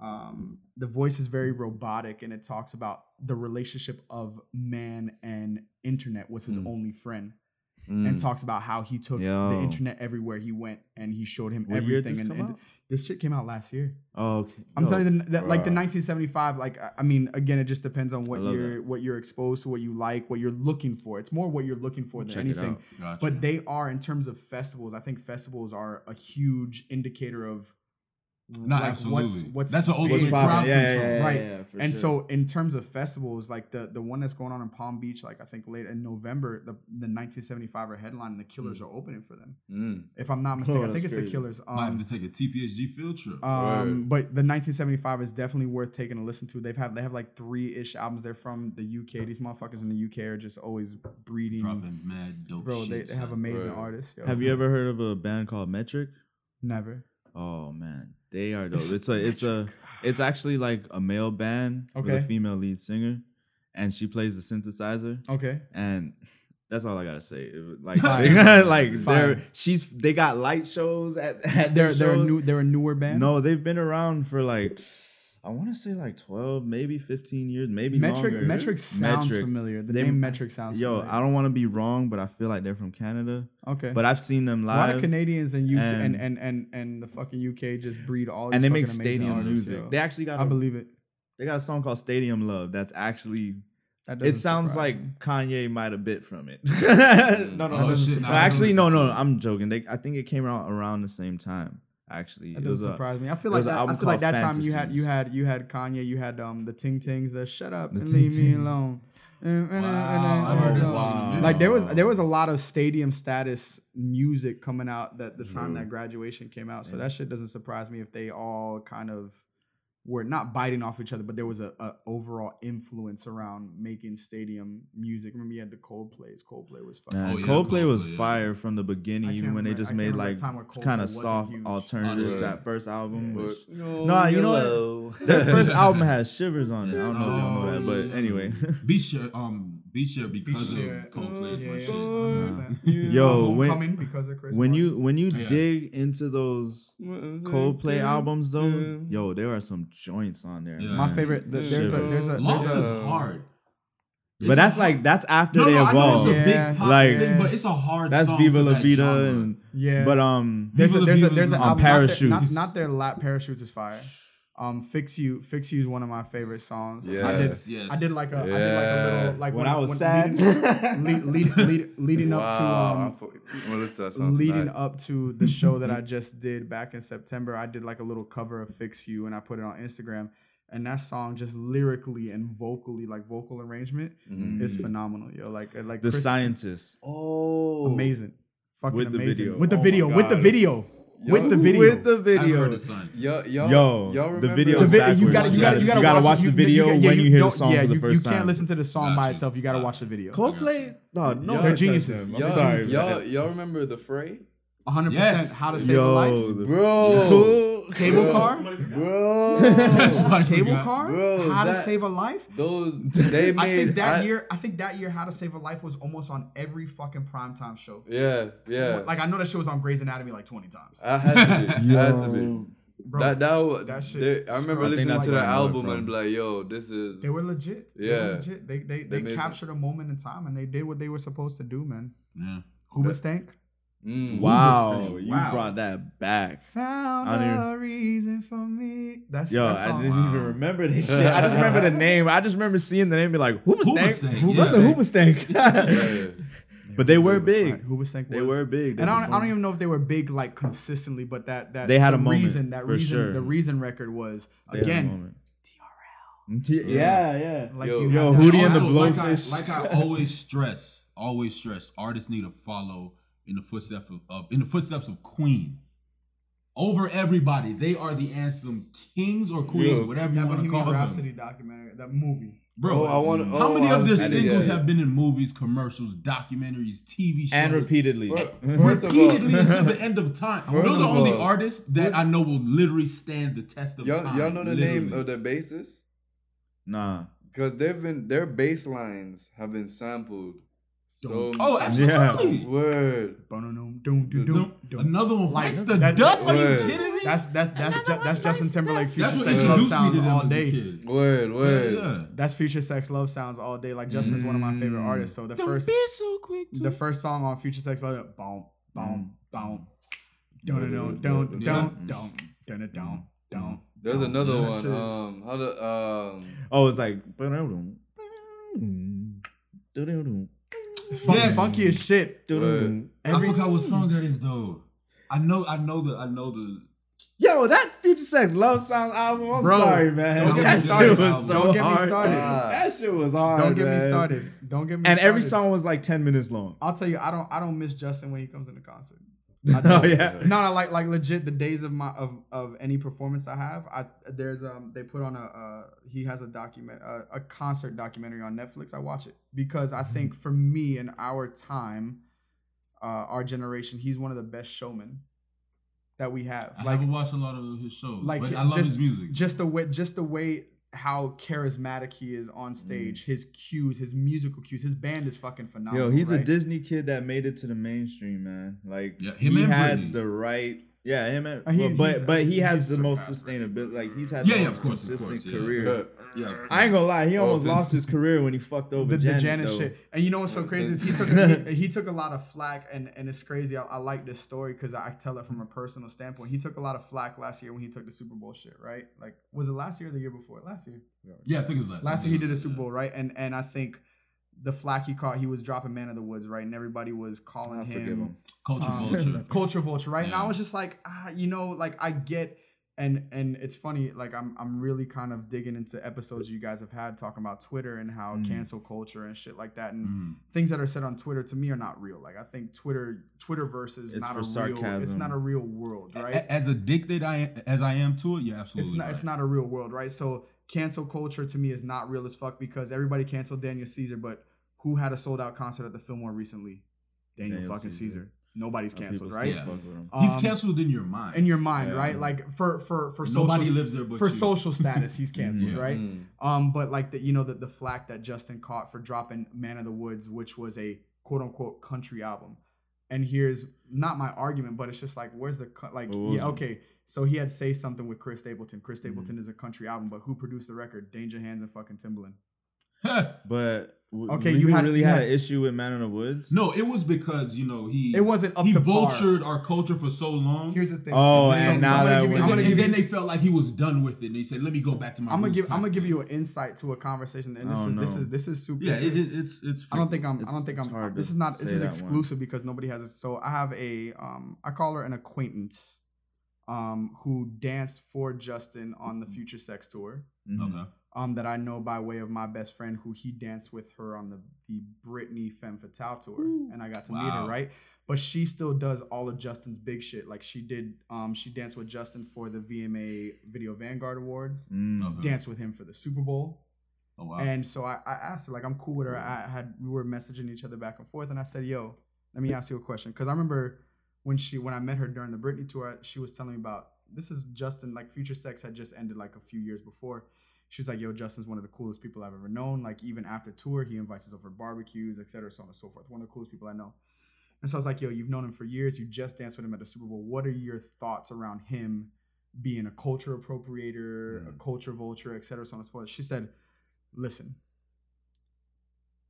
um the voice is very robotic and it talks about the relationship of man and internet was his Mm. only friend Mm. and talks about how he took Yo. the internet everywhere he went and he showed him What everything and, and this shit came out last year oh, okay. I'm telling you that, that like the 1975. Like I- mean, again, it just depends on what you're what you're exposed to, what you like, what you're looking for. It's more what you're looking for than Check anything. Gotcha. But they are in terms of festivals. I think festivals are a huge indicator of Not like, absolutely. what's what's That's an big. What's ultimate crowd Yeah, yeah, control. yeah, yeah, Right. yeah, for and sure. so in terms of festivals, like the the one that's going on in Palm Beach, like I think late in November, the the 1975 are headline, and the Killers are opening for them. Mm. If I'm not mistaken, I Oh, think that's it's the crazy. Killers. Might Um, have to take a TPSG field trip. Um, but the 1975 is definitely worth taking a listen to. They've have they have like three ish albums. They're from the UK. These motherfuckers in the UK are just always breeding. Dropping mad dope Bro, shit. they, they have amazing Right. artists. yo. Have you ever heard of a band called Metric? Never. Oh man, they are dope. It's a it's a it's actually like a male band with a female lead singer, and she plays the synthesizer. Okay. And that's all I gotta say. Like Fire. like they're she's they got light shows at, at They're their they're a shows. new they're a newer band. No, they've been around for like I want to say like twelve, maybe fifteen years, maybe Metric longer. Metric sounds Metric. familiar. The They- name Metric sounds. Yo, familiar. I don't want to be wrong, but I feel like they're from Canada. okay. But I've seen them a lot live, of Canadians and UK and, and- and and and the fucking UK just breed all. These and they make stadium artists, music. yo. They actually got I a, believe it. they got a song called Stadium Love. That's actually it sounds like me. Kanye might have bit from it. Mm. no, no, Oh, no. shit, no, nah, I actually, don't no, listen no. to it. I'm joking. They, I think it came out around the same time. Actually, That it doesn't a, surprise me. I feel like was that, I feel like called that time you had you had you had Kanye, you had um the Ting Tings, the Shut Up The and Ting Leave Me Ting. Alone. Wow, I heard that Oh, song. Like there was there was a lot of stadium status music coming out that the time True. that graduation came out. So Yeah. that shit doesn't surprise me if they all kind of were not biting off each other, but there was a, a overall influence around making stadium music. Remember you had the Coldplays. Coldplay was fucking Man, Oh, yeah, Coldplay was yeah. fire from the beginning, even can't when they just I made like time where Coldplay kind of soft huge. alternatives. Yeah. That first album But, was. no, Nah, you know what? yellow. Their first album has shivers on it. I don't know if y'all know that, but anyway. be sure. um, beach share because Share. of Coldplay is Yeah, my yeah, shit. yeah. Yeah. Yo, when- because of Chris when Martin. you when you Yeah. dig into those Coldplay albums though, Yeah. yo, there are some joints on there. Yeah. my favorite the, there's a there's a Lost there's is a hard. It's But that's a like that's after no, they no, I know evolved. it's a Yeah. big pop Like- thing, but it's a hard. That's song Viva La Vida genre. and yeah but um There's a Viva La there's a there's an on album not their- not, not their lap parachutes is fire. Um, fix you, fix you is one of my favorite songs. I did, Yes, yes. I did like a, I did like a little like when I was when sad. leading, lead, lead, lead, leading wow, up to um, put- I'm gonna listen to that song leading tonight. up to the show that I just did back in September. I did like a little cover of "Fix You" and I put it on Instagram. And that song, just lyrically and vocally, like vocal arrangement, Mhm. is phenomenal. Yo, like uh, like the Chris- scientist. Oh amazing, fucking With the video. with the Oh video, with the video. With the video. with the I haven't video. heard the sign. Y'all, y'all, Yo, y'all the remember video The is vi- backwards. you gotta, you gotta, you gotta, You gotta watch, watch it. the You- video yeah, when you you hear the song yeah, for the you, first you can't listen to the song Got by itself. You gotta watch the video. Coldplay, no, no, Y'all- They're geniuses. them. I'm Y'all, sorry, y'all, y'all remember the fray, 100% Yes. how to save a life. the- bro, Cable Bro. car? bro. Somebody Cable forgot. car? Bro, how to save a life? Those they made. I think that I- year, I think that year, How to Save a Life was almost on every fucking primetime show. Yeah, yeah. Like I know that shit was on Grey's Anatomy like 20 times. I had to be. I had to be. Bro, that that, was, that shit they- I remember listening that's to where the I know it album and be like, "Yo, this is." they were legit. They Yeah. were legit. They they, They they made some- captured a moment in time and they did what they were supposed to do, man. Yeah. Hoobastank. Mm. Wow, Hoobastank. you Wow. brought that back. Found I don't even- a reason for me. That's Yo, that I didn't even remember this shit. I just remember the name. I just remember seeing the name and be like, Hooba Stank? Hoobastank, What's a yeah. Hoobastank? Yeah. But they were big. Stank- Hoobastank They were big. And I don't, I don't even know if they were big like consistently, but that that They had the a moment, reason that reason sure. the reason record was They again moment. T- Yeah, yeah. like Yo. you Yo, have that- Hootie and the Also, like I, Blowfish. like I always stress, always stress, artists need to follow in the footsteps of, of in the footsteps of Queen. Over everybody, they are the anthem kings or queens, Yo. whatever you want to Bohemian call Rhapsody them. documentary, that movie. Bro, Oh, I wanna- how oh, many of their singles yeah. have been in movies, commercials, documentaries, TV shows, And repeatedly. Fir- First all, repeatedly until the end of time? First Those are of only all, artists that I know will literally stand the test of y'all, time. y'all know the name of the bassist Nah. because they've been their bass lines have been sampled. So Oh, absolutely. word. Boom, doom, doom, No, doom, doom. Another one Like, bites the that- dust. Are you kidding me? That's that's that's ju- that's Justin Timberlake. Future That's what Sex Love me Sounds to all day. Word, word. Yeah. That's Future Sex Love Sounds all day. Like Justin's one of my favorite Mm. artists. So the Don't first be so quick the first song on Future Sex Love, boom, boom, boom, don't don't don't don't don't don't don't don't don't. There's another Yeah, one. shit is- Um, how the um. Oh, it's like. It's fucking Yes. funky as shit. Word. Every I forgot what song that is though. I know, I know the, I know the. Yo, that Future Sex Love Sounds album. I'm Bro, sorry, man. don't that shit started. was so Don't get me hard. started. Ah. That shit was hard. Don't get me started. Don't get me And started. every song was like 10 minutes long. I'll tell you, I don't I don't miss Justin when he comes in the concert. oh, yeah. No, no, like like legit. The days of my of of any performance I have, I there's um they put on a uh he has a document uh, a concert documentary on Netflix. I watch it because I Mm-hmm. think for me in our time, uh our generation, he's one of the best showmen that we have. I Like haven't watched a lot of his shows, like but I love just- his music. just the way just the way how charismatic he is on stage, his cues, his musical cues, his band is fucking phenomenal. Yo, he's a? Disney kid that made it to the mainstream, man. Like Yeah, him he and had Britney. the right. Yeah, him and Uh, he- but but he has the most surpassed sustainability. Like he's had Yeah, the yeah, most of course, of consistent course, yeah. career. Yeah, I ain't gonna lie, he Oh, almost this- lost his career when he fucked over the, Janet. the Janet though. shit. And you know what's so What crazy is he sense? took he, he took a lot of flack, and and it's crazy. I, I like this story because I tell it from a personal standpoint. He took a lot of flack last year when he took the Super Bowl shit, right? Like, was it last year or the year before? Last year. yeah, I think it was last. Year. Last year he did a Yeah. Super Bowl, right? And and I think the flack he caught, he was dropping Man of the Woods, right? And everybody was calling I him, him. Culture um, vulture. culture vulture, right? And I was just like, ah, you know, like I get, and and it's funny, like I'm I'm really kind of digging into episodes you guys have had talking about Twitter and how Mm. cancel culture and shit like that, and Mm. things that are said on Twitter to me are not real. Like I think Twitter Twitter versus not a real, it's not a real world, right? A- As addicted I as I am to it, yeah, absolutely. it's not right. it's not a real world, right? So cancel culture to me is not real as fuck because everybody canceled Daniel Caesar, but who had a sold out concert at the Fillmore recently? Daniel, Daniel fucking Caesar. Caesar. Nobody's canceled, people right? Yeah. fuck with him. He's Um, canceled in your mind. In your mind, Yeah. right? Like for for for Nobody social, lives there but for you. social status, he's canceled, Yeah. right? Mm. Um, but like the you know the the flack that Justin caught for dropping Man of the Woods, which was a quote unquote country album. And here's not my argument, but it's just like where's the like What was yeah it? okay. So he had say something with Chris Stapleton. Chris Mm-hmm. Stapleton is a country album, but who produced the record? Danja Handz and fucking Timbaland. But w- Okay, we you had- really you had had- an issue with Man in the Woods. no, it was because you know he It wasn't up he to par. vultured our culture for so long. Here's the thing. Oh, So- and now that give you- we're- I'm and, then, give and then they felt like he was done with it. And he said, "Let me go back to my." I'm gonna give I'm gonna give you an insight to a conversation, and this I is don't this is this is super. Yeah, this it, is- it, it's it's. I don't think I'm. I don't think I'm. hard This is not. This is that one. exclusive because nobody has it. So I have a. Um, I call her an acquaintance. um, who danced for Justin on the Future Sex tour. Mhm. Okay. Um, that I know by way of my best friend, who he danced with her on the the Britney Femme Fatale tour, and I got to meet her. Right, but she still does all of Justin's big shit. Like she did, um, she danced with Justin for the VMA Video Vanguard Awards. Mm. Okay. Danced with him for the Super Bowl. Oh wow. And so I, I asked her, like, I'm cool with her. I had we were messaging each other back and forth, and I said, "Yo, let me ask you a question," because I remember when she when I met her during the Britney tour, she was telling me about this is Justin. Like, Future Sex had just ended like a few years before. She was like, "Yo, Justin's one of the coolest people I've ever known. Like, even after tour, he invites us over barbecues, et cetera, so on and so forth. One of the coolest people I know." And so I was like, "Yo, you've known him for years. You just danced with him at the Super Bowl. What are your thoughts around him?" Being a culture appropriator, a Mm. culture vulture, et cetera, so on and so forth. She said, Listen,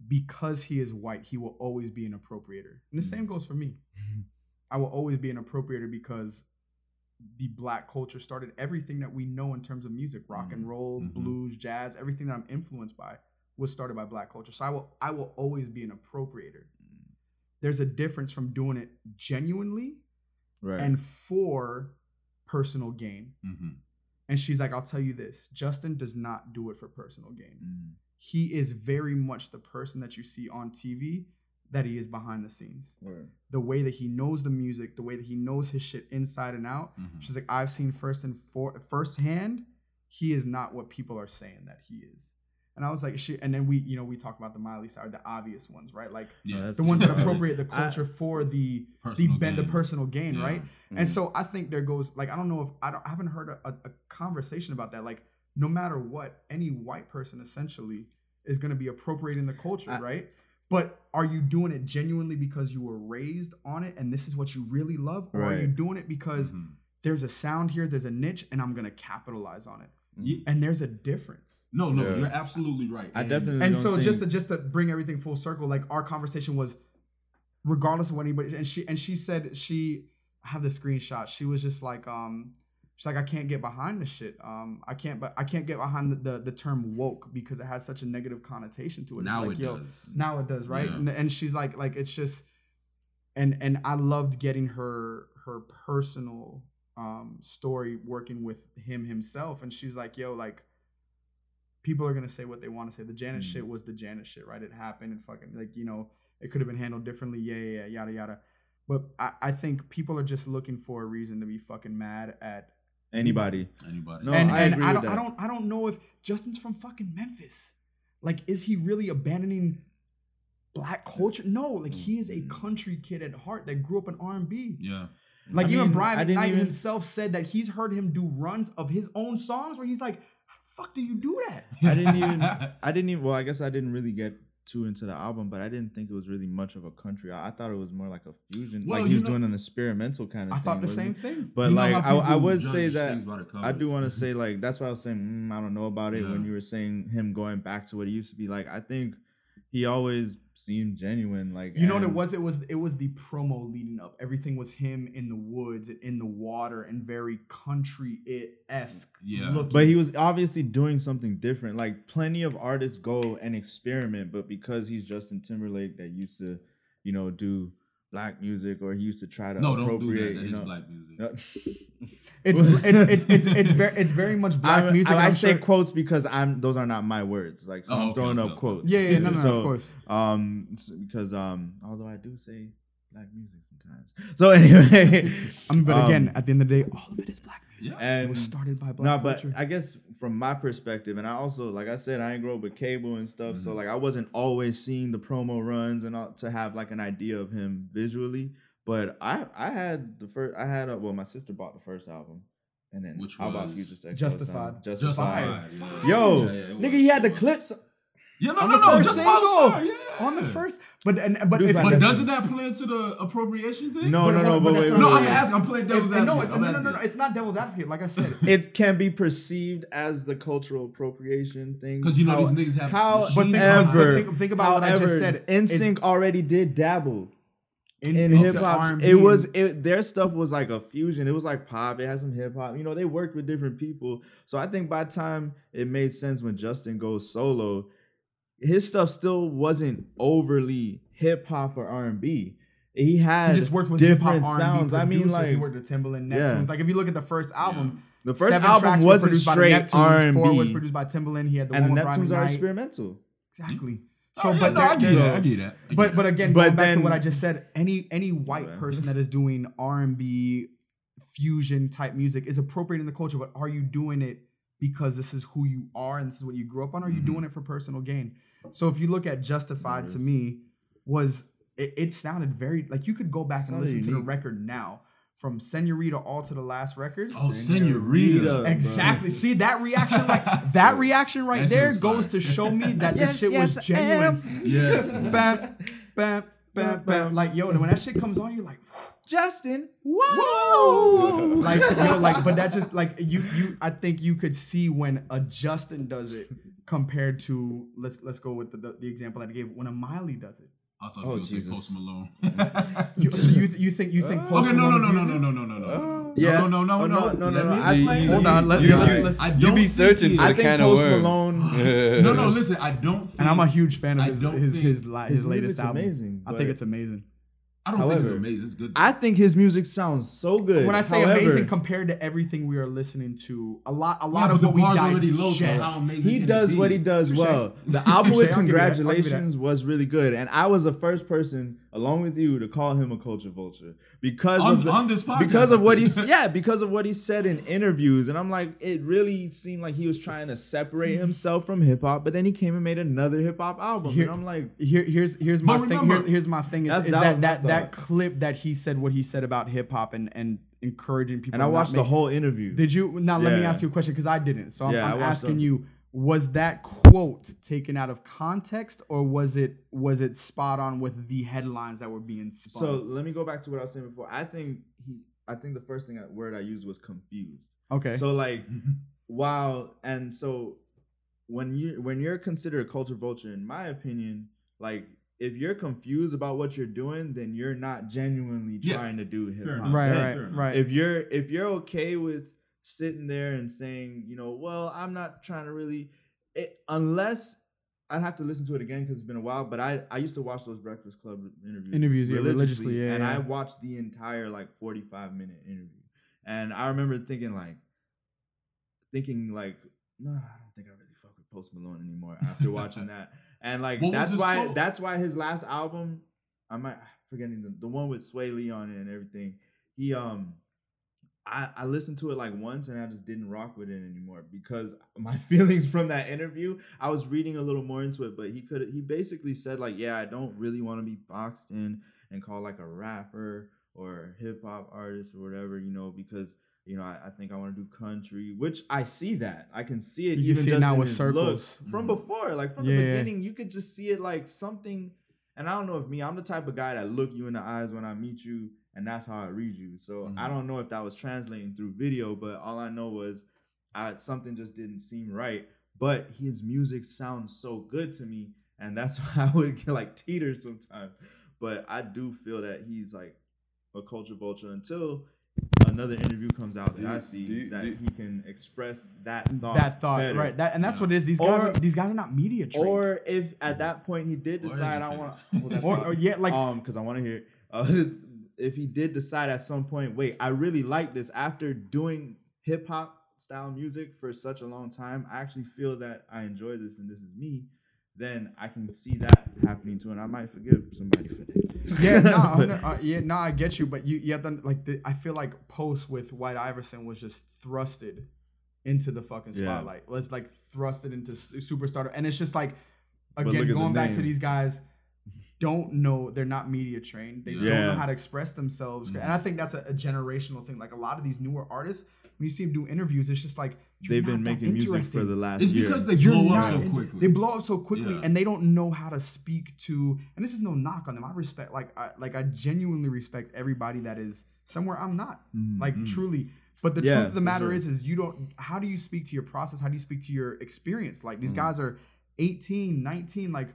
because he is white, he will always be an appropriator. And the Mm. same goes for me. I will always be an appropriator because the black culture started everything that we know in terms of music, rock and roll, Mhm. blues, jazz, everything that I'm influenced by was started by black culture. So I will I will always be an appropriator. There's a difference from doing it genuinely Right. and for personal gain. hmm And she's like, I'll tell you this Justin does not do it for personal gain Mm. he is very much the person that you see on TV that he is behind the scenes. Word. The way that he knows the music, the way that he knows his shit inside and out. Mhm. She's like, I've seen first and for firsthand, he is not what people are saying that he is. And I was like, she, and then we, you know, we talk about the Miley side, the obvious ones, right? Like Yeah. that's- the ones that appropriate the I- culture for the the Personal ben, the personal gain, Yeah. right? Mm-hmm. And so I think there goes like I don't know if I don't I haven't heard a, a, a conversation about that. Like no matter what, any white person essentially is going to be appropriating the culture, I- right? But are you doing it genuinely because you were raised on it and this is what you really love, or are you doing it because Mhm. there's a sound here, there's a niche, and I'm going to capitalize on it? Yeah. And there's a difference. No, no, Yeah. you're absolutely right. I And- definitely And don't so just to just to bring everything full circle, like our conversation was, regardless of what anybody and she and she said she I have the screenshot. She was just like, um, she's like, I can't get behind this shit. Um, I can't, but I can't get behind the, the, the term woke because it has such a negative connotation to it. Now like, it yo, does. Now it does, right? Yeah. And, and she's like, like it's just, and and I loved getting her her personal um story working with him himself, and she's like, yo, like people are gonna say what they want to say. The Janet Mm. shit was the Janet shit, right? It happened and fucking like you know it could have been handled differently. Yeah, yeah, yeah, yada yada. But I, I think people are just looking for a reason to be fucking mad at anybody. Anybody? No, and, I and agree I don't I that. don't I don't know if Justin's from fucking Memphis. Like, is he really abandoning black culture? No, like he is a Mm. country kid at heart that grew up in R and B. yeah. Like I even mean, Brian I didn't even- himself said that he's heard him do runs of his own songs where he's like, "How the fuck do you do that?" I didn't even. I didn't even. Well, I guess I didn't really get too into the album, but I didn't think it was really much of a country. I, I thought it was more like a fusion. Well, like he was know- doing an experimental kind of thing. I thing. thought the same thing. But You like I, I would say that things by the I do want to say like that's why I was saying mm, I don't know about it when you were saying him going back to what he used to be. Like I think he always seemed genuine. Like You know what it was? It was it was the promo leading up. Everything was him in the woods, in the water, and very country it esque. Yeah. looking. But he was obviously doing something different. Like plenty of artists go and experiment, but because he's Justin Timberlake that used to, you know, do black music or he used to try to No, don't do that. That you is know. black music. It's it's it's it's it's very it's very much black I, music. I, I say sure- quotes because I'm those are not my words. Like so Oh, I'm okay, throwing okay, up okay. quotes. Yeah, yeah, no, no, no, of course. Um, s- because um, although I do say black music sometimes. So anyway, I mean, but again, um, at the end of the day, all of it is black music. Yeah. it and was started by black no, but. I guess from my perspective, and I also, like I said, I ain't grow up with cable and stuff, so Mhm. like I wasn't always seeing the promo runs and all, to have like an idea of him visually. But I, I had the first, I had a, well, my sister bought the first album, and then Which how about was Future Sex? Justified. Justified. Justified. yeah. Yo, Yeah, yeah, nigga, was, he had the clips Yeah, no, on no, no. Just single, fire, yeah. on the first, but and but if, But doesn't that play into the appropriation thing? No, But no, no, but but wait, that's No, wait, I'm asking. I'm playing devil's advocate. no, no, no, no, no, it's not devil's advocate. Like I said, It can be perceived as the cultural appropriation thing. Because you know How- these niggas have. However, But think- However, but think- think about what I just however, said. NSYNC already did dabble in, into hip hop. It was it, their stuff was like a fusion. It was like pop. It had some hip hop. You know, they worked with different people. So I think by the time it made sense when Justin goes solo, his stuff still wasn't overly hip hop or R and B. he had He just worked with hip hop different R&B sounds. I mean, like he worked with Timbaland, Yeah. Neptunes. Like if you look at the first album, the first seven album wasn't produced straight R and B. Four was B, produced by Timbaland. He had the and one with Rodney Neptunes are Knight. experimental. Exactly. Oh, So, yeah, but no, I they're- get they're- that. I get that. I But that. but again, But going back to what I just said, any any white Yeah. person that is doing R and B fusion type music is appropriating the culture. But are you doing it because this is who you are and this is what you grew up on? Or are you Mhm. doing it for personal gain? So if you look at Justified, to me, was it, it sounded very like you could go back and Sounded listen to the record now from Senorita all to the last record. Oh, Senorita, Senorita. bro. Exactly. See that reaction, like that reaction right That there, goes fire. to show me that this shit yes, was genuine. Yes. bam, bam, bam, bam. Like yo, and when that shit comes on, you're like, Justin, whoa, like yo, like, but that just like you, you. I think you could see when a Justin does it compared to let's let's go with the, the, the example that I gave when a Miley does it. I thought Oh, you Jesus. Post Malone. You, so you you think you think Post okay, no, no, no, no, no, no, no, no, no, no. Yeah. No, no, no, Oh, no, no, no, no, no. I- explain. hold on, let- you, let's- you, I don't be searching for I the think can Post of worms. Malone- No, no, listen, I don't think And I'm a huge fan of I his his his, his, his latest album. amazing, I think it's amazing. I don't think it's amazing. It's good. I think his music sounds so good. When I say However, amazing compared to everything we are listening to, a lot a lot but of the what we bar's already low, so how amazing he does what he does Touche. well. The album with Touche, I'll give you that, I'll give you that. congratulations was really good, and I was the first person, along with you, to call him a culture vulture because On- of the, on this podcast, because of what he's yeah because of what he said in interviews, and I'm like, it really seemed like he was trying to separate himself from hip hop, but then he came and made another hip hop album, Here- and I'm like, Here, here's here's my But thing. Here's, here's my thing is, is that that that, clip that he said what he said about hip hop and and encouraging people. and I watched the whole interview. Did you now? Let me ask you a question because I didn't. So I'm, Yeah, I'm asking the- you: Was that quote taken out of context, or was it was it spot on with the headlines that were being spun? So let me go back to what I was saying before. I think he, I think the first thing I, word I used was confused. okay, So like, while and so when you when you're considered a culture vulture, in my opinion, like if you're confused about what you're doing, then you're not genuinely Yeah. trying to do hip hop enough. right, right, right. If you're if you're okay with sitting there and saying, you know, well, I'm not trying to really, it, unless I'd have to listen to it again because it's been a while. But I I used to watch those Breakfast Club interviews, Interviews, yeah, religiously, yeah, and yeah. I watched the entire like 45 minute interview, and I remember thinking like, thinking like, nah, I don't think I really fuck with Post Malone anymore after watching that, and like What that's why quote? that's why his last album, I might forgetting the the one with Swae Lee on it and everything. He um I, I listened to it like once and I just didn't rock with it anymore because my feelings from that interview, I was reading a little more into it, but he could he basically said like, yeah, I don't really want to be boxed in and called like a rapper or hip hop artist or whatever, you know, because you know, I, I think I want to do country, which I see that. I can see it You even see just now in with his look. circles. Mm-hmm. from before, like from Yeah, the beginning, you could just see it like something. And I don't know if me, I'm the type of guy that look you in the eyes when I meet you, and that's how I read you. So I Mhm. don't know if that was translating through video, but all I know was I, something just didn't seem right. But his music sounds so good to me, and that's why I would get like teeter sometimes. But I do feel that he's like a culture vulture until another interview comes out that Do I see do that do he can express that thought. that thought, better. right? That and that's Yeah. what it is. These guys, Or- are, these guys are not media trained. Or if at that point he did decide I want, well, or, or yeah, like um, because I want to hear. Uh, if he did decide at some point, wait, I really like this after doing hip hop style music for such a long time. I actually feel that I enjoy this and this is me. Then I can see that happening too, and I might forgive somebody for that. yeah, no, But- no, uh, yeah, no, I get you, but you, you have to like. The, I feel like Post with White Iverson was just thrusted into the fucking Yeah. spotlight. Was like thrusted into s- superstar, and it's just like again going back to these guys. Don't know they're not media trained. They don't know how to express themselves, Mhm. and I think that's a, a generational thing. Like a lot of these newer artists, when you see them do interviews, it's just like you're They've not been making music for the last It's year. because they You're blow up not so into- quickly. They blow up so quickly, Yeah. and they don't know how to speak to. And this is no knock on them. I respect, like, I, like I genuinely respect everybody that is somewhere I'm not. Mhm. Like Mhm. truly. But the Yeah, truth of the matter sure. is, is you don't. How do you speak to your process? How do you speak to your experience? Like these Mhm. guys are 18, 19. Like, what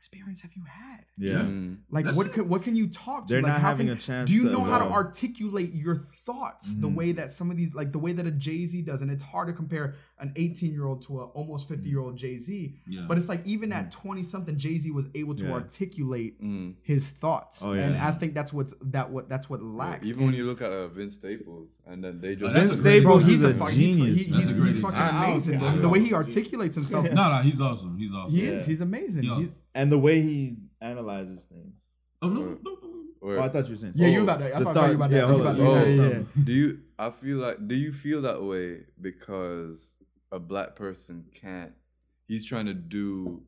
experience have you had? Yeah. Mm. Like That's what it. can, what can you talk to? They're like, not having can, a chance Do you to know how to articulate your thoughts the Mhm. way that some of these, like the way that a Jay Z does, and it's hard to compare an 18 year old to a almost 50 year old Jay Z. Yeah. But it's like even at 20 something, Jay Z was able to Yeah. articulate Mm. his thoughts, Oh, yeah. and. I think that's what's that what that's what Yeah, lacks. even when you look at uh, Vince Staples, and then they just that's Vince Staples Bro, he's a, a fu- he's, genius. That's he's, a great he's fucking amazing. I- I- the, the way he articulates himself, no, no, he's awesome. He's awesome. he Yeah. is. He's amazing. Yeah. He- And the way he analyzes things. Oh no, no, no. Or- Oh, I thought you were saying. yeah, you Oh, about that. I thought thought- you about yeah, that. hold You on, about you that. Yeah, yeah, do you i feel like do you feel that way because a black person can't he's trying to do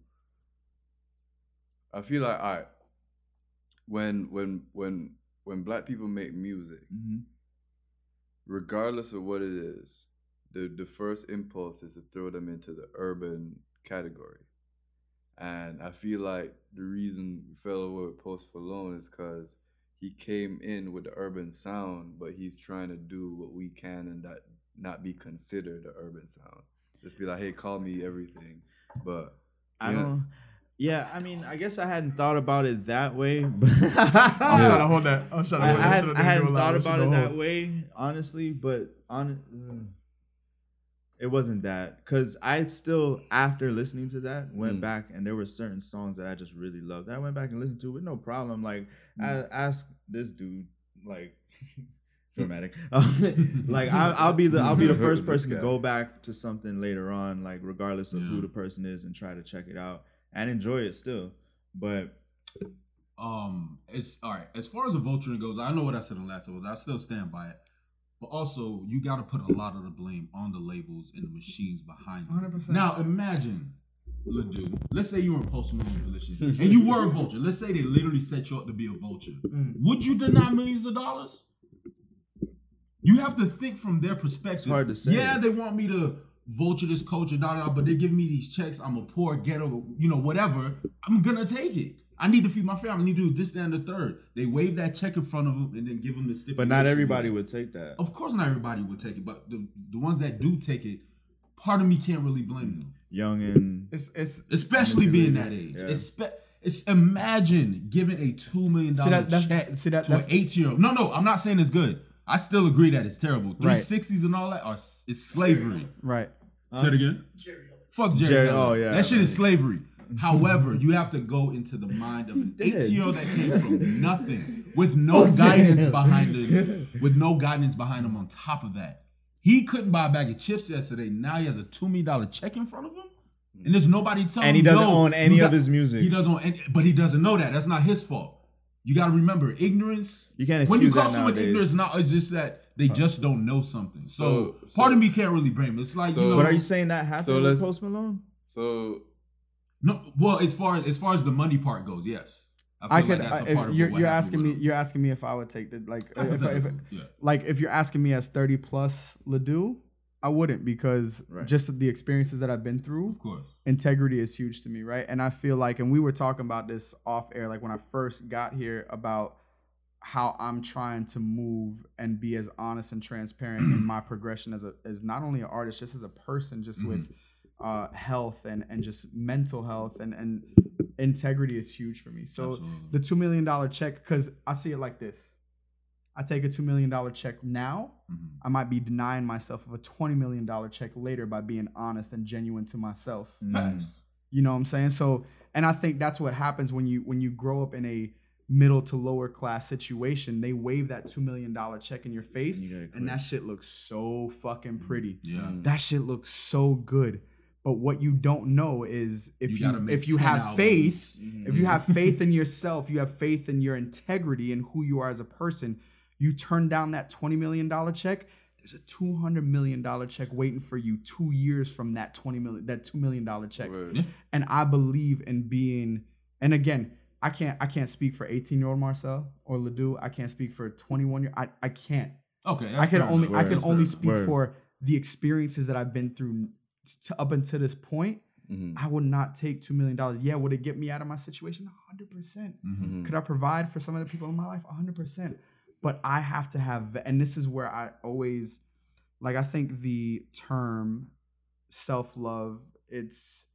i feel like all right when when when when black people make music Mhm. regardless of what it is the the first impulse is to throw them into the urban category and i feel like the reason we fell over with post malone is because he came in with the urban sound but he's trying to do what we can and that not be considered the urban sound just be like hey call me everything but I Yeah. don't. Yeah, I mean, I guess I hadn't thought about it that way. But I'm trying to hold that. I'm trying to hold I, that. had, Should've I done hadn't thought about it Should've that way, honestly. But on, mm, it wasn't that because I still, after listening to that, went Mm. back and there were certain songs that I just really loved. I went back and listened to with no problem. Like I Mm. asked this dude, like. dramatic Um, like I, i'll be the i'll be the first person to go back to something later on like regardless of who the person is and try to check it out and enjoy it still but Um, it's all right. As far as the vulturing goes, I know what I said in the last episode. I still stand by it. But also, you got to put a lot of the blame on the labels and the machines behind them. 100%. Now, imagine, Ledoux, let's say you were in Post Malone position and you were a vulture. Let's say they literally set you up to be a vulture. Mm. Would you deny millions of dollars? You have to think from their perspective. hard to say. Yeah, they want me to vulture this culture, da da, da, but they're giving me these checks. I'm a poor ghetto, you know, whatever. I'm gonna take it. I need to feed my family. I need to do this, that, and the third. They wave that check in front of them and then give them the stipulation. but not everybody would take that Of course, not everybody would take it, but the the ones that do take it, part of me can't really blame them. young and It's it's Especially being that age. Yeah. Espe- it's imagine giving a two million dollar dollar that that's, check see that to an that's 18 year old. No, no, I'm not saying it's good. I still agree that it's terrible. Right. 360s and all that are it's slavery. right. Say it again. Fuck Jerry. Jerry- oh, yeah. That shit is slavery. However, you have to go into the mind of He's an 18 year old that came from nothing with no oh, guidance behind him, with no guidance behind him on top of that. He couldn't buy a bag of chips yesterday. Now he has a $2 million check in front of him. And there's nobody telling and he doesn't "Yo, own any you of his music He doesn't own any, but he doesn't know that. That's not his fault. You got to remember, ignorance you can't assume when you call someone nowadays ignorance, not it's just that they just don't know something. So, So- part so- of me can't really blame. It. It's like So- you know, but are you saying that happened So with post malone so no. Well, as far as as far as the money part goes, yes, feel I like could. that's a I- part of you're you're asking me. You're asking me if I would take the like if, if, Hypothetical, yeah, like if you're asking me as 30 plus Ledoux, I wouldn't because Right. just the experiences that I've been through, of course. integrity is huge to me, right? And I feel like, and we were talking about this off air, like when I first got here about how I'm trying to move and be as honest and transparent in my progression as a as not only an artist, just as a person, just mm-hmm. with uh, health and and just mental health and and integrity is huge for me. So Absolutely. the two million dollar check, because I see it like this. I take a two million dollar check now. Mhm. I might be denying myself of a twenty million dollar check later by being honest and genuine to myself. Facts. You know what I'm saying? So, and I think that's what happens when you when you grow up in a middle to lower class situation. They wave that two million dollar check in your face, You and that shit looks so fucking pretty. Yeah. That shit looks so good. But what you don't know is if You you, if you have albums. faith, Mhm. if you have faith in yourself, you have faith in your integrity and who you are as a person, you turn down that $20 million check, there's a $200 million check waiting for you two years from that 20 million, that $2 million check. word. And I believe in being, and again, I can't, I can't speak for 18 year old Marcel or Ledoux. I can't speak for 21 year, I, I can't. Okay. I can only. I can only speak Word. for the experiences that I've been through to, up until this point. Mhm. I would not take $2 million. Yeah, would it get me out of my situation? 100%. enough. Mhm. Mhm. Could I provide for some of the people in my life? 100%. But I have to have, and this is where I always, like, I think the term self love, it's,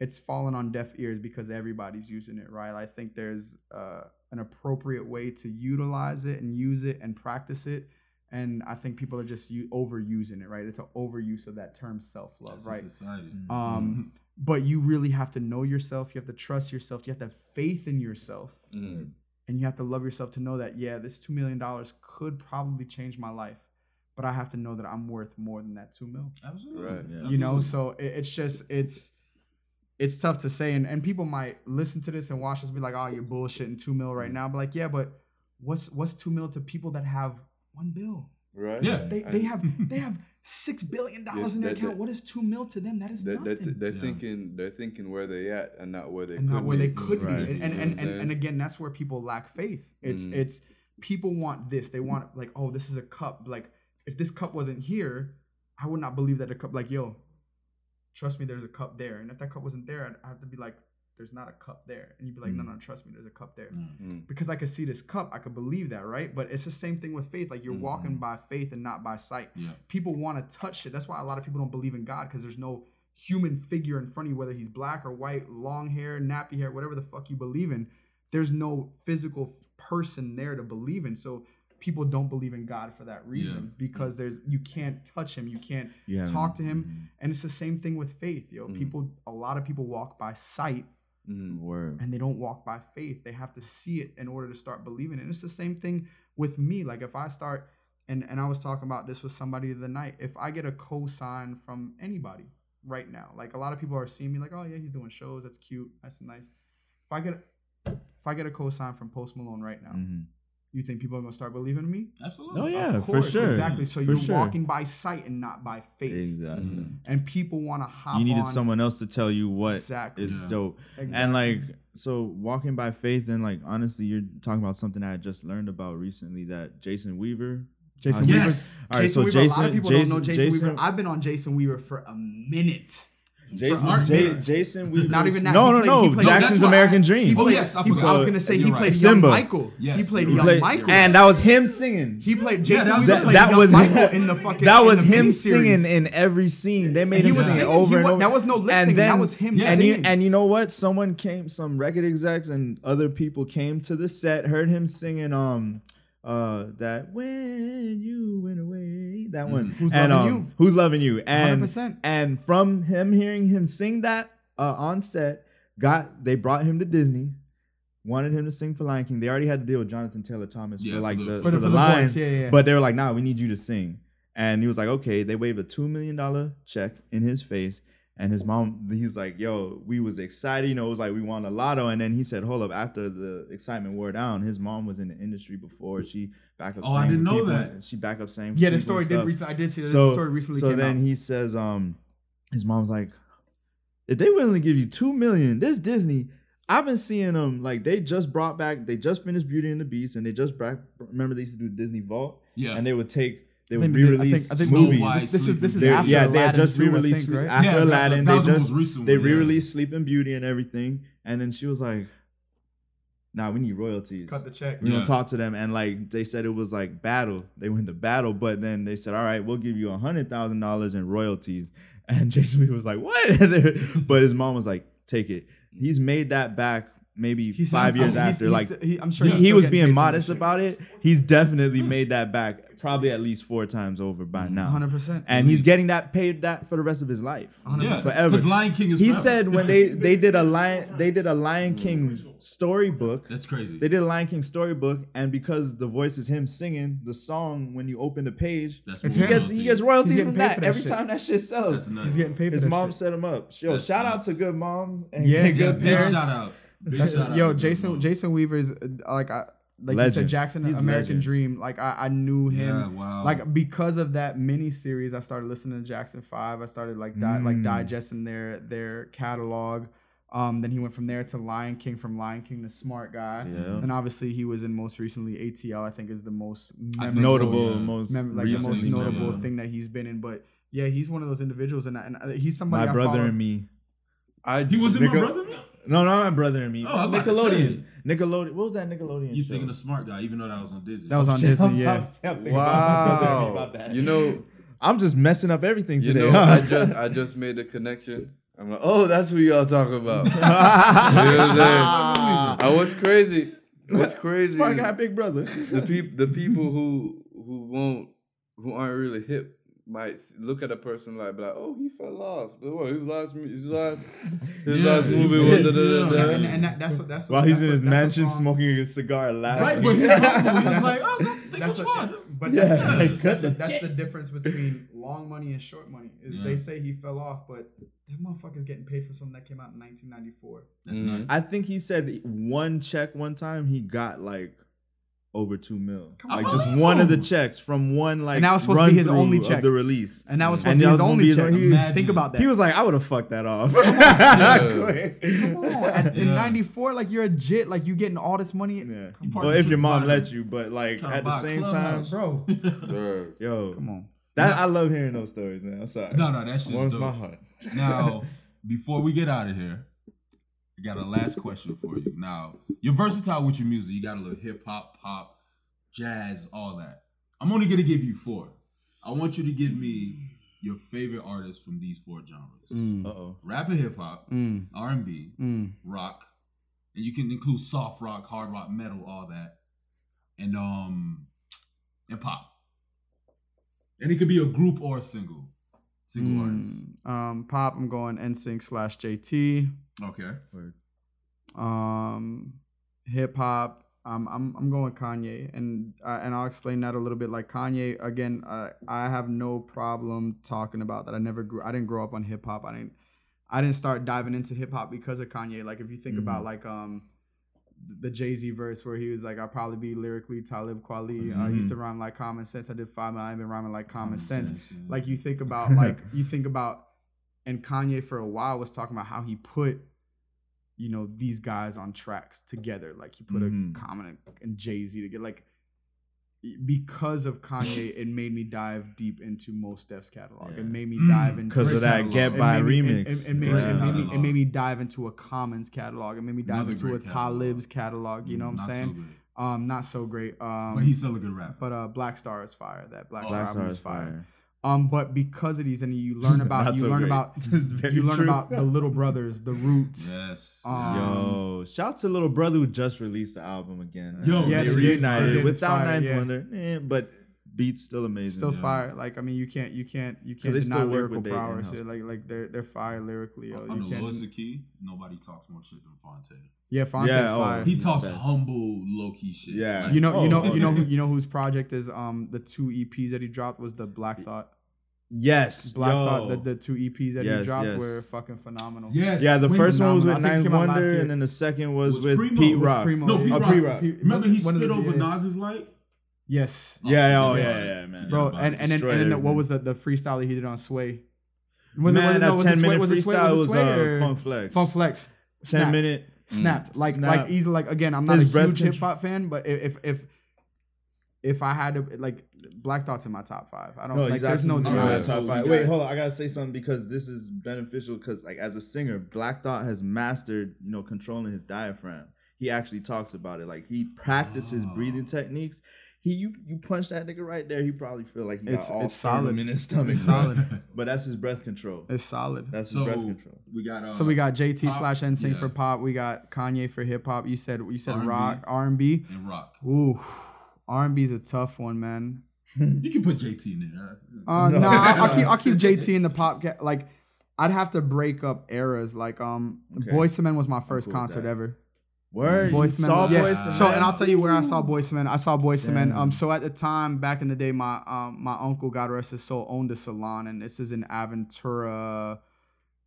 it's fallen on deaf ears because everybody's using it, right? I think there's uh, an appropriate way to utilize it and use it and practice it. And I think people are just u- overusing it, right? It's an overuse of that term self love, right? a society. Um, but you really have to know yourself. You have to trust yourself. You have to have faith in yourself, Mm. and you have to love yourself to know that yeah, this two million dollars could probably change my life, but I have to know that I'm worth more than that two mil. Absolutely. Right. Yeah. You know, so it, it's just it's it's tough to say, and and people might listen to this and watch this and be like, oh, you're bullshitting two mil right now. But like, yeah, but what's what's two mil to people that have one bill? Right. Yeah. They And they have they have six billion dollars in their that- account. that- What is two mil to them? That is They're, nothing. they're, they're Yeah. thinking they're thinking where they at and not where they and could not where be. they could Right. be. And and, and, and, and again, that's where people lack faith. It's Mm. it's people want this. They want like, oh, this is a cup. Like if this cup wasn't here, I would not believe that a cup. Like yo, trust me, there's a cup there. And if that cup wasn't there, I'd I have to be like, there's not a cup there. And you'd be like, no, Mm. no, trust me, there's a cup there. Mm. Because I could see this cup, I could believe that, right? But it's the same thing with faith. Like you're walking Mhm. by faith and not by sight Yeah. people want to touch it. That's why a lot of people don't believe in God because there's no human figure in front of you, whether he's black or white, long hair, nappy hair, whatever the fuck you believe in. There's no physical person there to believe in. So people don't believe in God for that reason because there's you can't touch him, you can't Yeah. talk to him, and it's the same thing with faith. Yo, Mhm. people, a lot of people walk by sight Mm. Word. and they don't walk by faith. They have to see it in order to start believing it. And it's the same thing with me. Like if I start and and I was talking about this with somebody the night. If I get a cosign from anybody right now, like a lot of people are seeing me like, oh yeah, he's doing shows. That's cute. That's nice. If I get if I get a cosign from Post Malone right now, Mhm. You think people are gonna start believing in me? Absolutely. Oh yeah, Of for course, sure. Exactly. So For you're sure. walking by sight and not by faith. Exactly. Mhm. And people want to hop. You needed on- someone else to tell you what is Exactly. Yeah. dope. Exactly. And like so walking by faith and like honestly you're talking about something I just learned about recently that Jason Weaver Jason Uh, Weaver. Yes. All right, Jason so Weaver. a lot of people Jason- don't know Jason, Jason- Weaver. I've been on Jason Weaver for a minute. Jason, art J- nerds. Jason Weaver. Not even that. No, He no, played- no. played- Jackson's American I- Dream. He Oh, yes, I he, forgot. I was gonna say You're he right. played Simba. young Michael. he played you're young Played- Michael. and that was him singing. he played Jason that was- Weaver that, played that young was Michael in the fucking. that was him miniseries. singing in every scene. They made him sing it over and over. that was no lip and That was him and you singing. and you know what? Someone came, some record execs and other people came to the set, heard him singing um uh that when you went away that one. Who's and Loving um You? who's loving you? And 100%. and from him hearing him sing that uh on set got they brought him to Disney wanted him to sing for Lion King. They already had to deal with Jonathan Taylor Thomas Yeah, for like the- for for the- the, for the line voice, yeah, yeah. but they were like nah we need you to sing. And he was like okay. They waved a two million dollar check in his face and his mom, he's like, "Yo, we was excited. You know, it was like we won a lotto." And then he said, "Hold up!" After the excitement wore down, his mom was in the industry before. She back up. Oh, I didn't know people- that. She back up saying. Yeah, the story did recently. I did see So, the story recently so then out. he says, um, his mom's like, if they willing to give you two million, this Disney, I've been seeing them like they just brought back, they just finished Beauty and the Beast, and they just brought. Remember they used to do Disney Vault, Yeah. and they would take, they I would think they did- I re-release think- I think movies. Snow This, this is this is They- after yeah, they had Aladdin just too, I re-released think, right? after Yeah, Aladdin. that was they just most recent they one, re-released Sleeping Beauty and everything, and then she was like, "Nah, we need royalties. Cut the check. we Yeah. gonna talk to them." And like they said, it was like battle. They went to battle, but then they said, "All right, we'll give you a hundred thousand dollars in royalties." And Jason Weaver was like, "What?" but his mom was like, "Take it." He's made that back maybe He's five still- years he's- after. he's like still- he- I'm sure he, he was being modest about it. He's definitely made that back, probably at least four times over by now. 100%. And he's getting that paid that for the rest of his life. 100%. Yeah, forever. Because Lion King is He forever. said when they they did a lion they did a Lion King storybook. That's crazy. They did a Lion King storybook, and because the voice is him singing the song when you open the page, That's he gets he gets royalties from that that every shit. time that shit That's sells. nuts. He's getting paid for His that mom shit. set him up. Yo, That's shout out to good moms and Yeah, good Yeah, big parents. shout out. Big That's- yo, Jason Bruno. Jason Weaver's uh, like I like you said Jackson He's American legend. Dream. Like I, I knew him. Yeah, wow. Like because of that mini series, I started listening to Jackson Five. I started like di- like Mm. digesting their their catalog. Um, then he went from there to Lion King, from Lion King to Smart Guy, Yeah. and obviously he was in most recently ATL. I think is the most I think so, Notable, yeah. most mem- like the most notable yeah. thing that he's been in. But yeah, he's one of those individuals, and, and uh, he's somebody. My I brother follow- and me. I he was in my Nickel- brother. Man? No, not my brother and me. Oh, I'm about to Nickelodeon. Nickelodeon. What was that Nickelodeon You show? thinking of Smart Guy, even though that was on Disney. That was on I'm- Disney. I'm- Yeah. I'm thinking about my brother and me, my wow. You know, I'm just messing up everything you today. know, huh? I just I just made a connection. I'm like, oh, that's who y'all talking about. you know what I'm saying? I was crazy. What's crazy? Smart guy, big brother. the people, the people who who won't, who aren't really hip, might look at a person like, like, oh, he fell off. Oh, his last, mu- his last, his Yeah, last he movie was did, da, da, da, da. and, and that, that's what that's what, While he's that's in his that's mansion wrong. smoking a cigar, laughing. Right, but he's That's- like, oh, go- That's what, fun. but Yeah, that's, like, that's, cut that's the difference between long money and short money. Is Yeah. they say he fell off, but that motherfucker's getting paid for something that came out in 1994. That's Mm. nice. I think he said one check one time he got like over two mil. Like on. just one of the checks from one like And that was supposed to be his run-through only of check. the release. And that was And supposed to be that his only be his check. only- Think about that. He was like, I would have fucked that off. Quick. Come on, at- in '94, like you're a jit, like you getting all this money. Yeah. Well, if your mom let you, but like at the same time, bro. Yo, Come on. that I love hearing those stories, man. I'm sorry. No, no, that's just warms dope. my heart. Now, before we get out of here, I got a last question for you. Now, you're versatile with your music. You got a little hip hop, pop, jazz, all that. I'm only gonna give you four. I want you to give me your favorite artists from these four genres: Mm, rap and hip hop, mm, R&B, mm. rock, and you can include soft rock, hard rock, metal, all that, and um, and pop. And it could be a group or a single, single artist. Mm, um, pop. I'm going NSYNC slash JT. Okay. Um, hip hop. Um, I'm I'm going Kanye, and uh, and I'll explain that a little bit. Like Kanye, again, uh, I have no problem talking about that. I never grew. I didn't grow up on hip hop. I didn't. I didn't start diving into hip hop because of Kanye. Like if you think about like um the Jay Z verse where he was like, I'll probably be lyrically Talib Kweli. I used to rhyme like common sense. I did five mile. I've been rhyming like common, sense. yeah. Like you think about like you think about, and Kanye for a while was talking about how he put, you know, these guys on tracks together. Like he put Mhm. a Common and, and Jay Z together. Like because of Kanye, it made me dive deep into Mos Def's catalog. Yeah. It made me Mm, dive into Because of that catalog. Get By it made me, remix. It, it, it made, Great it, made me, it made me dive into a Commons catalog. It made me dive Another into a great catalog. Talib's catalog. You know what I'm so saying? good. um, not so great. Um, But he's still a good rapper. but uh, Black Star is fire. That Black Oh, Star Black Star is is fire. fire. Um, but because of these, and you learn about you so learn great. about This is very you learn true. about the Little Brothers, the Roots. yes. Um, Yo, shout out to little brother who just released the album again. Yo, they Yeah, they reunited without Fire, Ninth yeah. Wonder, eh, but beats still amazing. Still Yeah. fire. Like I mean, you can't you can't you can't they deny still work lyrical with their prowess. in-house. Like like they're they're fire lyrically. Yo. On You the can't. lowest key, nobody talks more shit than Phonte. yeah, Phonte's Yeah, oh, fire. He talks Best. humble, low key shit. Yeah. Like, you know, Oh, you know, oh, you know, yeah. you know whose project is um the two EPs that he dropped was the Black Thought. Yes, Black yo. Thought, the, the two EPs that Yes, he dropped yes. were fucking phenomenal. Yes. yeah, the when- first one was with phenomenal. I think it Ninth came out last Wonder, and then the second was, Was with Primo. Pete Rock. Primo. No, Oh, Pete Rock. Pete Rock. Remember he one of spit the- over yeah. Nas's light? Yes, Yeah, oh forget yeah, about it. yeah, man. bro. about And it. and then, and then the, what was the, the freestyle that he did on Sway? Man, it- no, that was ten Sway- minute was Sway- freestyle was was it Sway uh, Funk Flex. Funk Flex. Ten Snapped. minute. snapped like Snap. like easily like again i'm not His a breath huge hip hop fan but if if if i had to like black thoughts in my top five i don't No, like he's there's no absolutely All right, top five. Wait, hold on. I gotta say something because this is beneficial. Because like as a singer, Black Thought has mastered, you know, controlling his diaphragm. He actually talks about it. Like he practices Oh. breathing techniques. He you you punch that nigga right there. He probably feel like he It's- got all it's solid. in his stomach. It's bro. solid. But that's his breath control. it's solid That's his So breath control. we got. Uh, so we got jt pop, slash nsync yeah. for pop we got kanye for hip-hop you said you said R&B. rock r&b and rock. ooh r&b is a tough one man You can put JT in there. Uh, no, No. I'll, I'll keep I'll keep JT in the pop. Ca- like, I'd have to break up eras. Like, um, Okay. Boyz II Men was my first cool concert that. Ever. Word. You Boyz II Men. saw yeah. Boyz II So, and I'll tell you where I saw Boyz II Men. I saw Boyz II Men. Um, so at the time, back in the day, my um my uncle, God rest his soul, owned a salon, and this is in Aventura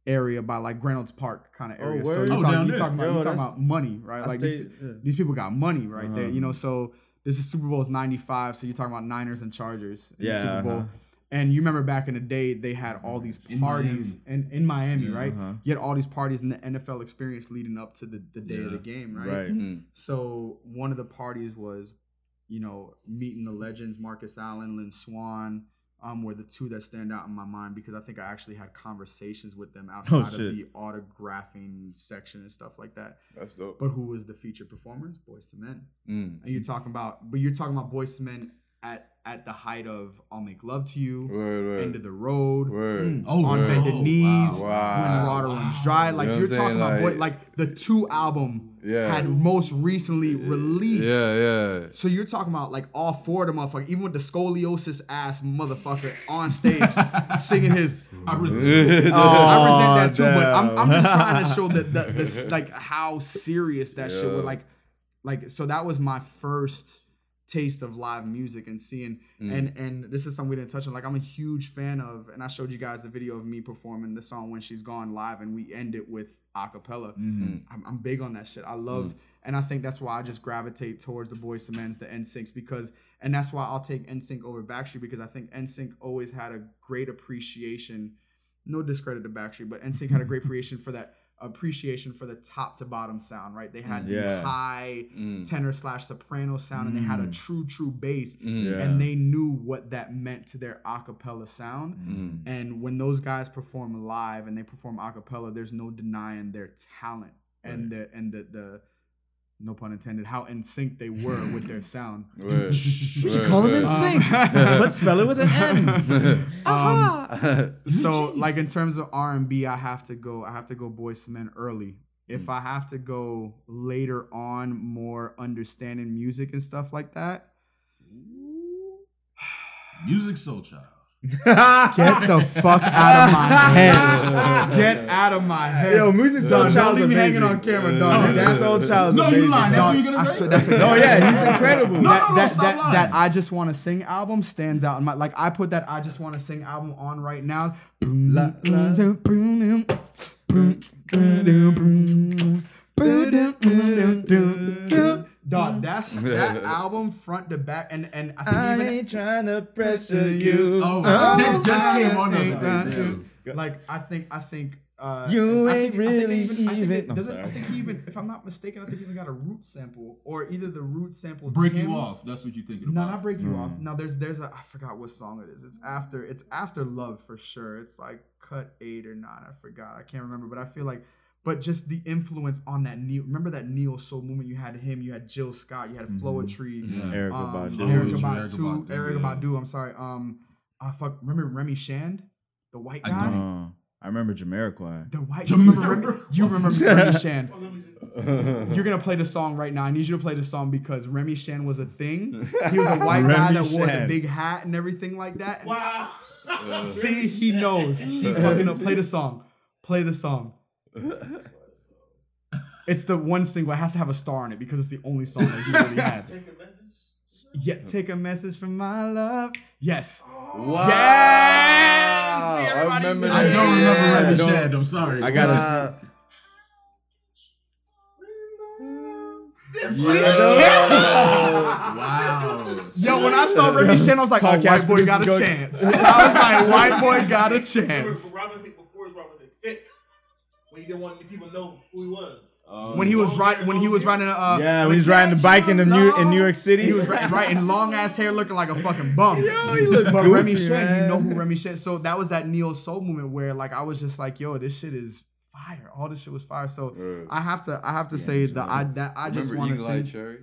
area by like Reynolds Park kind of Oh, area. so you're Oh, talking, you're talking about Yo, you're talking about money, right? I like these, yeah. these people got money right there. Uh-huh. You know, so this is Super Bowl's '95. So you're talking about Niners and Chargers. in Yeah, Super Bowl. uh-huh. And you remember back in the day, they had all these In parties in, in Miami, Yeah, right? uh-huh. You had all these parties in the NFL experience leading up to the, the day of the game, right? Right. Mhm. So one of the parties was, you know, meeting the legends, Marcus Allen, Lynn Swann, um, were the two that stand out in my mind because I think I actually had conversations with them outside of Oh, shit. the autographing section and stuff like that. That's dope. But who was the featured performers? Boyz II Men. Mm. And you're talking about, but you're talking about Boyz II Men at at the height of I'll Make Love to You, Word, word. End of the Road, Word. Mm, oh, On wow. Bended Oh, Knees, wow. Wow. When Water Runs Dry. Like You know you're what talking saying? about boy, Like- like the two album Yeah. had most recently released. Yeah, yeah. So you're talking about like all four of the motherfuckers, even with the scoliosis ass motherfucker on stage singing his. I resent oh, oh, I resent that too, but I'm. I'm just trying to show that the, this like how serious that shit Yeah. was. Like, like so that was my first taste of live music and seeing Mm. and and this is something we didn't touch on. Like I'm a huge fan of, and I showed you guys the video of me performing the song when she's gone live, and we end it with a cappella. Mm. I'm, I'm big on that shit. I love, and I think that's why I just gravitate towards the Boyz II Men's, the NSYNCs, because, and that's why I'll take NSYNC over Backstreet because I think NSYNC always had a great appreciation. No discredit to Backstreet, but NSYNC had a great appreciation for that appreciation for the top to bottom sound. Right? They had the high Mm. tenor slash soprano sound, and they had a Mm. true true bass, Mm. Yeah. and they knew what that meant to their a cappella sound. Mm. And when those guys perform live and they perform a cappella, there's no denying their talent and the and the the no pun intended how in sync they were with their sound. We should call them in word. sync. but spell it with an N. Um, so like in terms of R and B, I have to go. I have to go Boyz II Men early. If I have to go later on, more understanding music and stuff like that, Musiq Soulchild. Get the fuck out of my head. Get out of my head. Yo, Music Soul Dog, Child's Don't leave me hanging on camera, dog. Music That's- Soul Child's No, you lying. That's Dog, what you're gonna say? swear, that's Oh yeah, he's incredible. No, that no, that stop that, lying. that I just want to sing album stands out. In my, like I put that I just want to sing album on right now. Dog, that's that album front to back, and and I think I even ain't trying to pressure you. Oh, Oh, that just came on the ain't other day. done to- Like I think I think uh You I ain't think, I think really even, I think even- it I'm doesn't I think he even if I'm not mistaken I think he even got a root sample or either the root sample Break him- you off. That's what you're thinking No, about. not break you Mm. off. No, there's there's a I forgot what song it is. It's after it's after love for sure. It's like cut eight or nine. I forgot. I can't remember, but I feel like but just the influence on that neo remember that neo soul movement you had him, you had Jill Scott, you had Mhm. Floetry, Yeah. Erykah um, Badu. Floetry, Erykah Erykah Badu, Badu, Erykah yeah. Badu, I'm sorry. Um I fuck remember Remy Shand? The white I guy? Uh, I remember Jamiroquai. The white you remember Remy, you remember Remy Shand. You're gonna play the song right now. I need you to play the song because Remy Shand was a thing. He was a white guy that wore the big hat and everything like that. Wow. See, he knows. He fucking know. Play the song. Play the song. It's the one single. It has to have a star on it because it's the only song that he really had. Take a message. Yeah, take a message from my love. Yes. Wow. Yes! See, I remember I don't remember Yeah. Remy Don't- Shand. I'm sorry. I gotta Wow. see. Wow. Yo, when I saw Remy Shand, I was like, oh, Podcast white boy got a producer chance. I was like, white boy got a chance. When he didn't want people to know who he was. When he was right, when he was riding, uh, Yeah, when he's riding the bike in the New in New York City. He was right, right long ass hair, looking like a fucking bum. Yo, he looked but goofy, Remy Shand, you know who Remy Shand. So that was that neo soul movement where like I was just like, yo, this shit is fire. All this shit was fire. So Word. I have to, I have to say that I that I just want to say, Cherry?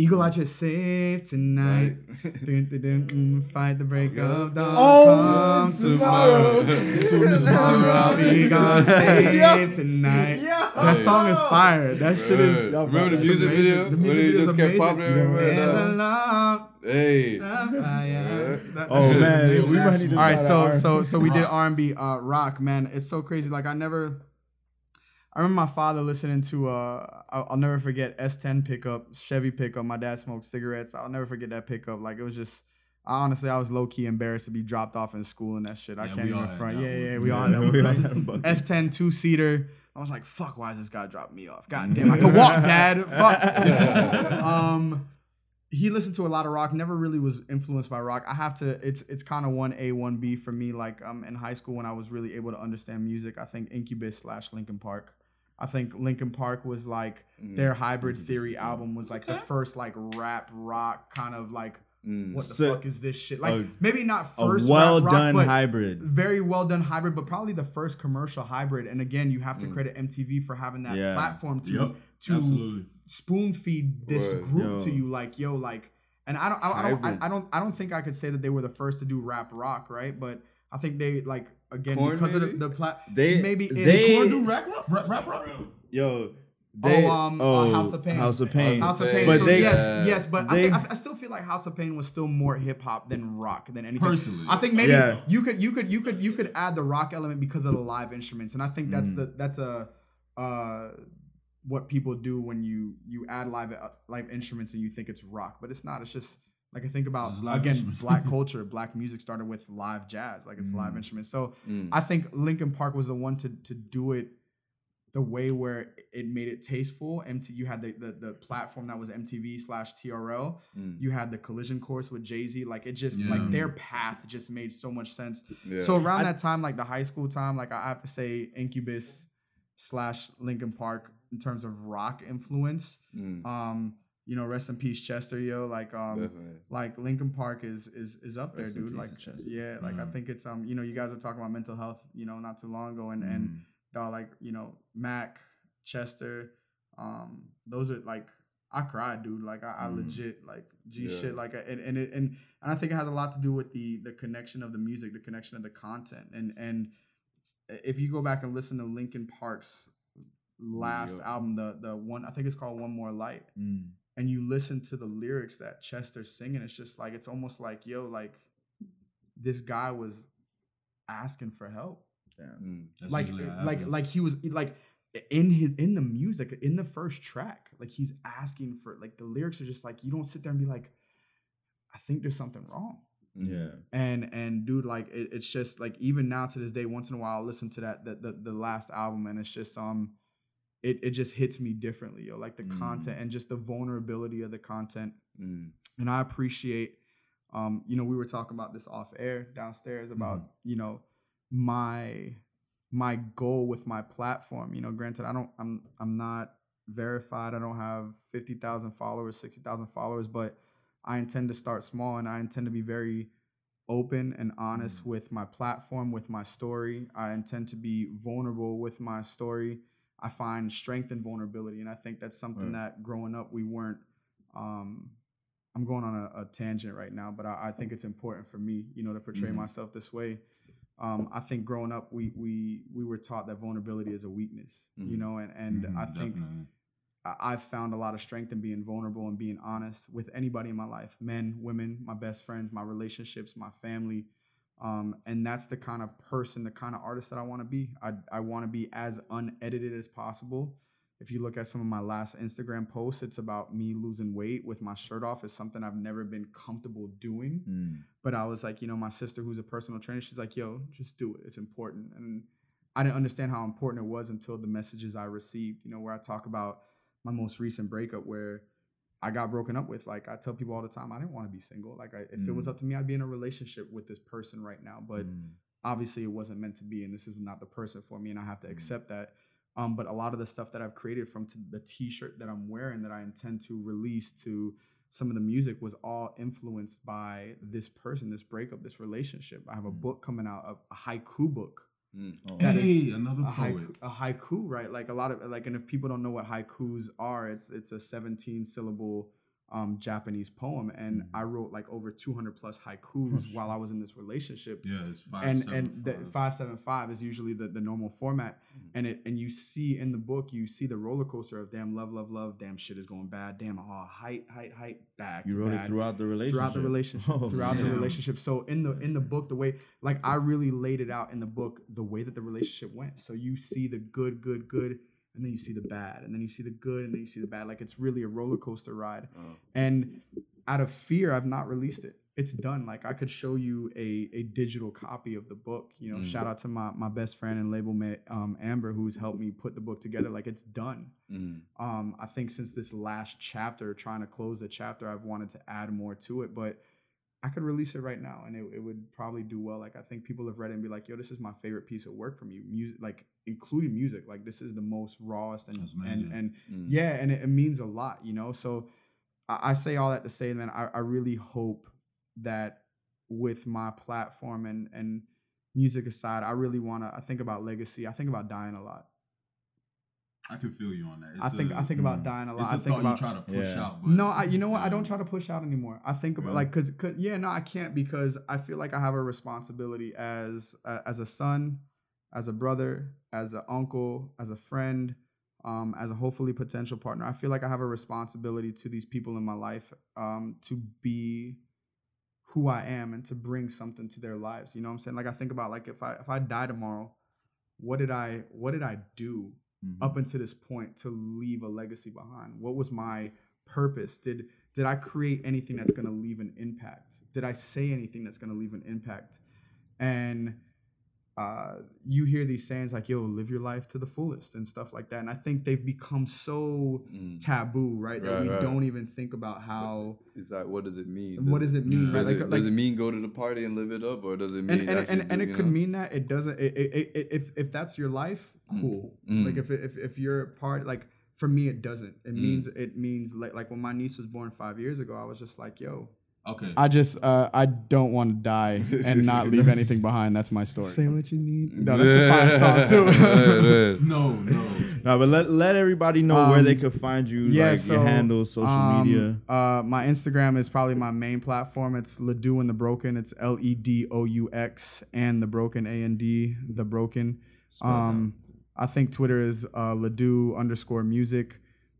Eagle Eye just safe tonight. Right? Dun, dun, dun, mm, Fight the break of dawn. Oh, come tomorrow. Soon as tomorrow I'll be gone safe tonight. Yeah. That song is fire. That shit is. Word. Remember the music amazing. video? The music he video is just kept amazing. popping everywhere? There's a long Hey. fire. Oh man, we might need to All right, so so so we did R and B, uh, rock. Man, it's so crazy. Like I never, I remember my father listening to. Uh, I'll, I'll never forget S10 pickup, Chevy pickup. My dad smoked cigarettes. I'll never forget that pickup. Like it was just. I honestly, I was low key embarrassed to be dropped off in school and that shit. I Yeah, can't even front. Yeah, yeah, we all Yeah, had that we all Like, had a bucket. S10 two seater. I was like, fuck, why is this guy dropping me off? God damn, I can walk, dad. Fuck. um, he listened to a lot of rock. Never really was influenced by rock. I have to. It's it's kind of one A, one B for me. Like um, in high school when I was really able to understand music. I think Incubus slash Linkin Park. I think Linkin Park was like Mm. their Hybrid Theory album was like the first like rap rock kind of like Mm. what the So- fuck is this shit? Like a- maybe not a first well rap rock, done but hybrid. very well done hybrid, but probably the first commercial hybrid. And again, you have to Mm. credit MTV for having that Yeah. platform to Yep. to Absolutely. spoon feed this Word. group to you. Like yo, like And I don't, I, I don't, I, I don't, I don't think I could say that they were the first to do rap rock, right? But I think they like again Korn, because of the, the plat. They- maybe in- they- Korn do rap rap rap rap. rap? Yo, they, oh, um, uh, House of Pain. House of Pain. House of Pain. Pain. But so they- yes, yes, but I, think, I, I still feel like House of Pain was still more hip hop than rock than anything. Personally. I think maybe Yeah. you could you could you could you could add the rock element because of the live instruments, and I think that's Mm. the that's a uh what people do when you you add live uh, live instruments and you think it's rock, but it's not. It's just like I think about again black culture. Black music started with live jazz, like it's live Mm. instruments. So Mm. I think Linkin Park was the one to to do it the way where it made it tasteful. MT, you had the, the the platform that was MTV slash TRL. Mm. You had the collision course with Jay Z. Like it just Yeah. like their path just made so much sense. Yeah. So around I- that time, like the high school time, like I have to say Incubus slash Linkin Park in terms of rock influence. Mm. Um, you know, rest in peace, Chester, yo. Like um, Definitely. like Linkin Park is is is up there, Rest in dude. Like Chester. yeah, like I Mhm. think it's um, you know, you guys were talking about mental health, you know, not too long ago, and and Mm. dog, like you know, Mac, Chester, um, those are like I cried, dude. Like I, I Mhm. legit like G Yeah. shit. Like and and it, and and I think it has a lot to do with the the connection of the music, the connection of the content, and and if you go back and listen to Linkin Park's last Yeah. album, the the one I think it's called One More Light Mm. And you listen to the lyrics that Chester's singing, it's just like it's almost like, yo, like this guy was asking for help. Damn. Mm. Like it like like he was like in his in the music, in the first track, like he's asking for like the lyrics are just like you don't sit there and be like, I think there's something wrong. Yeah. And and dude, like it, it's just like even now to this day, once in a while, I listen to that the, the the last album, and it's just um, it it just hits me differently, yo. Like the Mm. content and just the vulnerability of the content Mm. and I appreciate um you know we were talking about this off air downstairs about you know my my goal with my platform you know granted I don't I'm I'm not verified I don't have 50,000 followers 60,000 followers but I intend to start small and I intend to be very open and honest with my platform with my story I intend to be vulnerable with my story I find strength in vulnerability and I think that's something Right. that growing up we weren't um I'm going on a, a tangent right now, but I, I think it's important for me, you know, to portray Mhm. myself this way. Um, I think growing up, we we we were taught that vulnerability is a weakness, you Mhm. know, and and Mhm, I think definitely. I- I've found a lot of strength in being vulnerable and being honest with anybody in my life, men, women, my best friends, my relationships, my family. Um, and that's the kind of person, the kind of artist that I want to be. I, I want to be as unedited as possible. If you look at some of my last Instagram posts, it's about me losing weight with my shirt off. It's something I've never been comfortable doing. Mm. But I was like, you know, my sister who's a personal trainer, she's like, yo, just do it. It's important. And I didn't understand how important it was until the messages I received, you know, where I talk about my most recent breakup where I got broken up with. Like I tell people all the time, I didn't want to be single. Like I, if it was Mm. up to me, I'd be in a relationship with this person right now. But Mm. obviously it wasn't meant to be and this is not the person for me and i have to Mm. accept that um, but a lot of the stuff that i've created from t- the t-shirt that i'm wearing that i intend to release to some of the music was all influenced by this person this breakup this relationship i have a Mm. book coming out a, a haiku book Mm. Oh. that is Hey, another a poet. haiku, a haiku right like a lot of like and if people don't know what haikus are it's it's a 17 syllable um, Japanese poem, and Mhm. I wrote like over 200 plus haikus while I was in this relationship Yeah, it's five. and seven, and the five. five seven five is usually the, the normal format Mhm. and it and you see in the book you see the roller coaster of damn love love love damn shit is going bad damn oh height height height back You wrote bad, it throughout the relationship. throughout the relationship Oh, throughout the relationship so in the in the book the way like i really laid it out in the book the way that the relationship went so you see the good good good and then you see the bad and then you see the good and then you see the bad. Like it's really a roller coaster ride. Oh. and out of fear i've not released it. It's done. Like i could show you a, a digital copy of the book. You know Mm. shout out to my, my best friend and label mate um, amber who's helped me put the book together. Like it's done. Mm. um, i think since this last chapter trying to close the chapter i've wanted to add more to it but i could release it right now and it, it would probably do well. Like i think people have read it and be like yo this is my favorite piece of work from you. Music like including music like this is the most rawest and and, and Mm. yeah and it, it means a lot you know so I, I say all that to say man I, I really hope that with my platform and and music aside i really want to i think about legacy i think about dying a lot I can feel you on that. It's I think a- I think about dying a It's lot. a I think thought about you try to push Yeah. out. But no, I, you know what? I don't try to push out anymore. I think about Really? like because yeah, no, I can't because I feel like I have a responsibility as uh, as a son, as a brother, as an uncle, as a friend, um, as a hopefully potential partner. I feel like I have a responsibility to these people in my life um, to be who I am and to bring something to their lives. You know what I'm saying? Like I think about like if I if I die tomorrow, what did I what did I do Mhm. up until this point to leave a legacy behind? What was my purpose? Did did I create anything that's going to leave an impact? Did I say anything that's going to leave an impact? And uh, you hear these sayings like "yo, live your life to the fullest" and stuff like that. And I think they've become so Mm. taboo, right? That Right, we right. don't even think about how. It's like, what does it mean? What does it mean? Does, Right? it, Like, does it mean go to the party and live it up, or does it mean and and, actually and, and it could mean that it doesn't it, it, it, if if that's your life cool Mm. like if, if if you're a part like for me it doesn't it Mm. means it means like like when my niece was born five years ago i was just like yo Okay. i just uh i don't want to die and not leave anything behind that's my story Say what you need. no that's a fine song too no, no. No, but let let everybody know where they Um, could find you, yeah, like so, your handles, social um, media. Uh, my Instagram is probably my main platform. It's Ledoux and the Broken. It's L E D O U X and the Broken A N D the Broken. Um, I think Twitter is uh, Ledoux underscore music.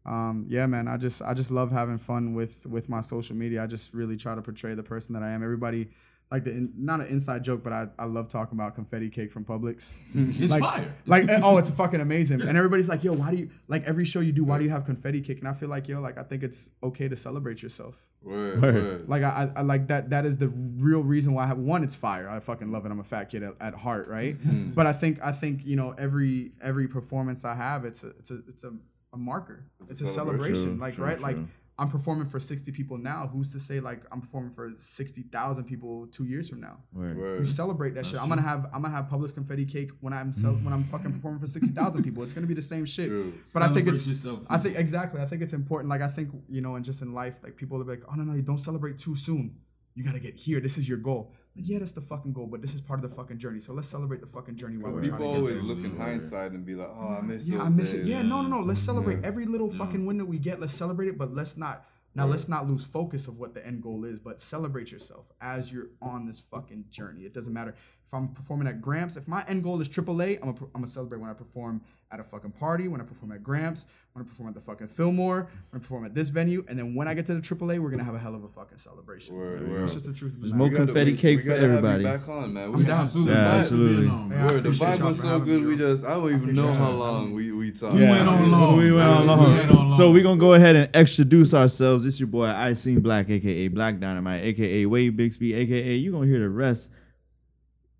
Um, yeah, man, I just I just love having fun with with my social media. I just really try to portray the person that I am. Everybody like the in, not an inside joke, but I, I love talking about confetti cake from Publix. It's like, fire. like oh, it's fucking amazing. And everybody's like, yo, why do you like every show you do? Why do you have confetti cake? And I feel like yo, like I think it's okay to celebrate yourself. Word, Word. word. Like I, I, I like that. That is the real reason why I have one. It's fire. I fucking love it. I'm a fat kid at, at heart, right? Mm-hmm. But I think I think you know every every performance I have, it's a it's a it's a, a marker. It's It's, a a celebration. celebration. like True, right, like. I'm performing for 60 people now. Who's to say like I'm performing for 60,000 people two years from now? Word. We Word. celebrate that shit. I'm gonna have I'm gonna have Publix confetti cake when I'm cel- when I'm fucking performing for 60,000 people. It's gonna be the same shit. True. But I think it's yourself. I think exactly. I think it's important. Like I think you know, and just in life, like people are like, oh no no, you don't celebrate too soon. You gotta get here. This is your goal. Like yeah, that's the fucking goal, but this is part of the fucking journey. So let's celebrate the fucking journey while we're trying People to get always there. look in hindsight and be like, "Oh, I mm-hmm. missed Yeah, those I miss days." it. Yeah, no, no, no. Let's celebrate Yeah. every little fucking window we get. Let's celebrate it, but let's not. Now Right. let's not lose focus of what the end goal is, but celebrate yourself as you're on this fucking journey. It doesn't matter if I'm performing at Gramps. If my end goal is AAA, I'm gonna, I'm gonna celebrate when I perform at a fucking party, when I perform at Gramps, when I perform at the fucking Fillmore, when I perform at this venue, and then when I get to the AAA, we're gonna have a hell of a fucking celebration. Word, That's word. just the truth. of the There's more We gotta- confetti we- cake we for gotta have you everybody. Back on, man. I'm We down. absolutely. Yeah, absolutely. Yeah, Word, the appreciate vibe was so good. We just I don't even know how long we we talked. We went on long. We went on We long. went on So we're gonna go ahead and introduce ourselves. It's your boy I Seen Black, aka Black Dynamite, aka Wade Bixby, aka you gonna hear the rest.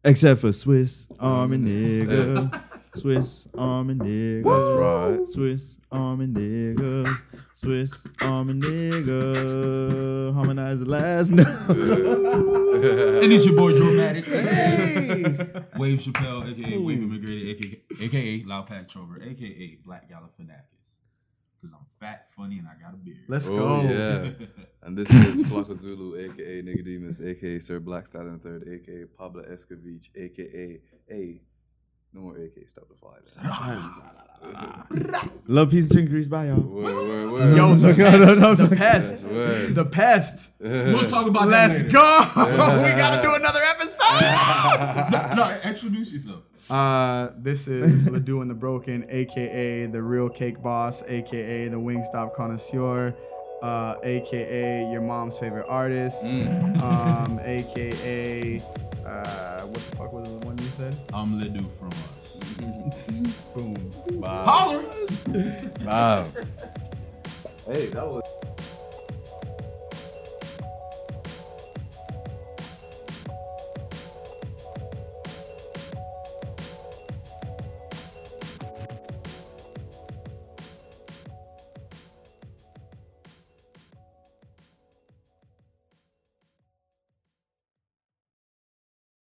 Except for Swiss Army nigga. Swiss Army nigga. That's right. Swiss Army nigga. Swiss Army nigga. Harmonize the last note. And it's your boy Dramatic, Hey. Wave Chappelle, aka Wave McGrady, aka aka Loud Pack Trover, aka Black Galifianakis. Cause I'm fat, funny, and I got a beard. Let's Oh go. yeah. And this is Flocka Zulu, aka Nicodemus, aka Sir Black Stallion Third, aka Pablo Escovich, aka A. No more AK, stop the fly. Love, peace, and chicken grease. Bye, y'all. Word, word, word. Yo, the pest, the pest, the pest. We'll talk about Let's that later. go. we gotta do another episode. no, introduce yourself. Uh, this is Ledoux and the Broken, aka the Real Cake Boss, aka the Wingstop Connoisseur, uh, aka your mom's favorite artist, um, aka uh, what the fuck was the one you said? I'm Ledoux from uh, Boom. Wow. Holler. Wow. Hey, that was.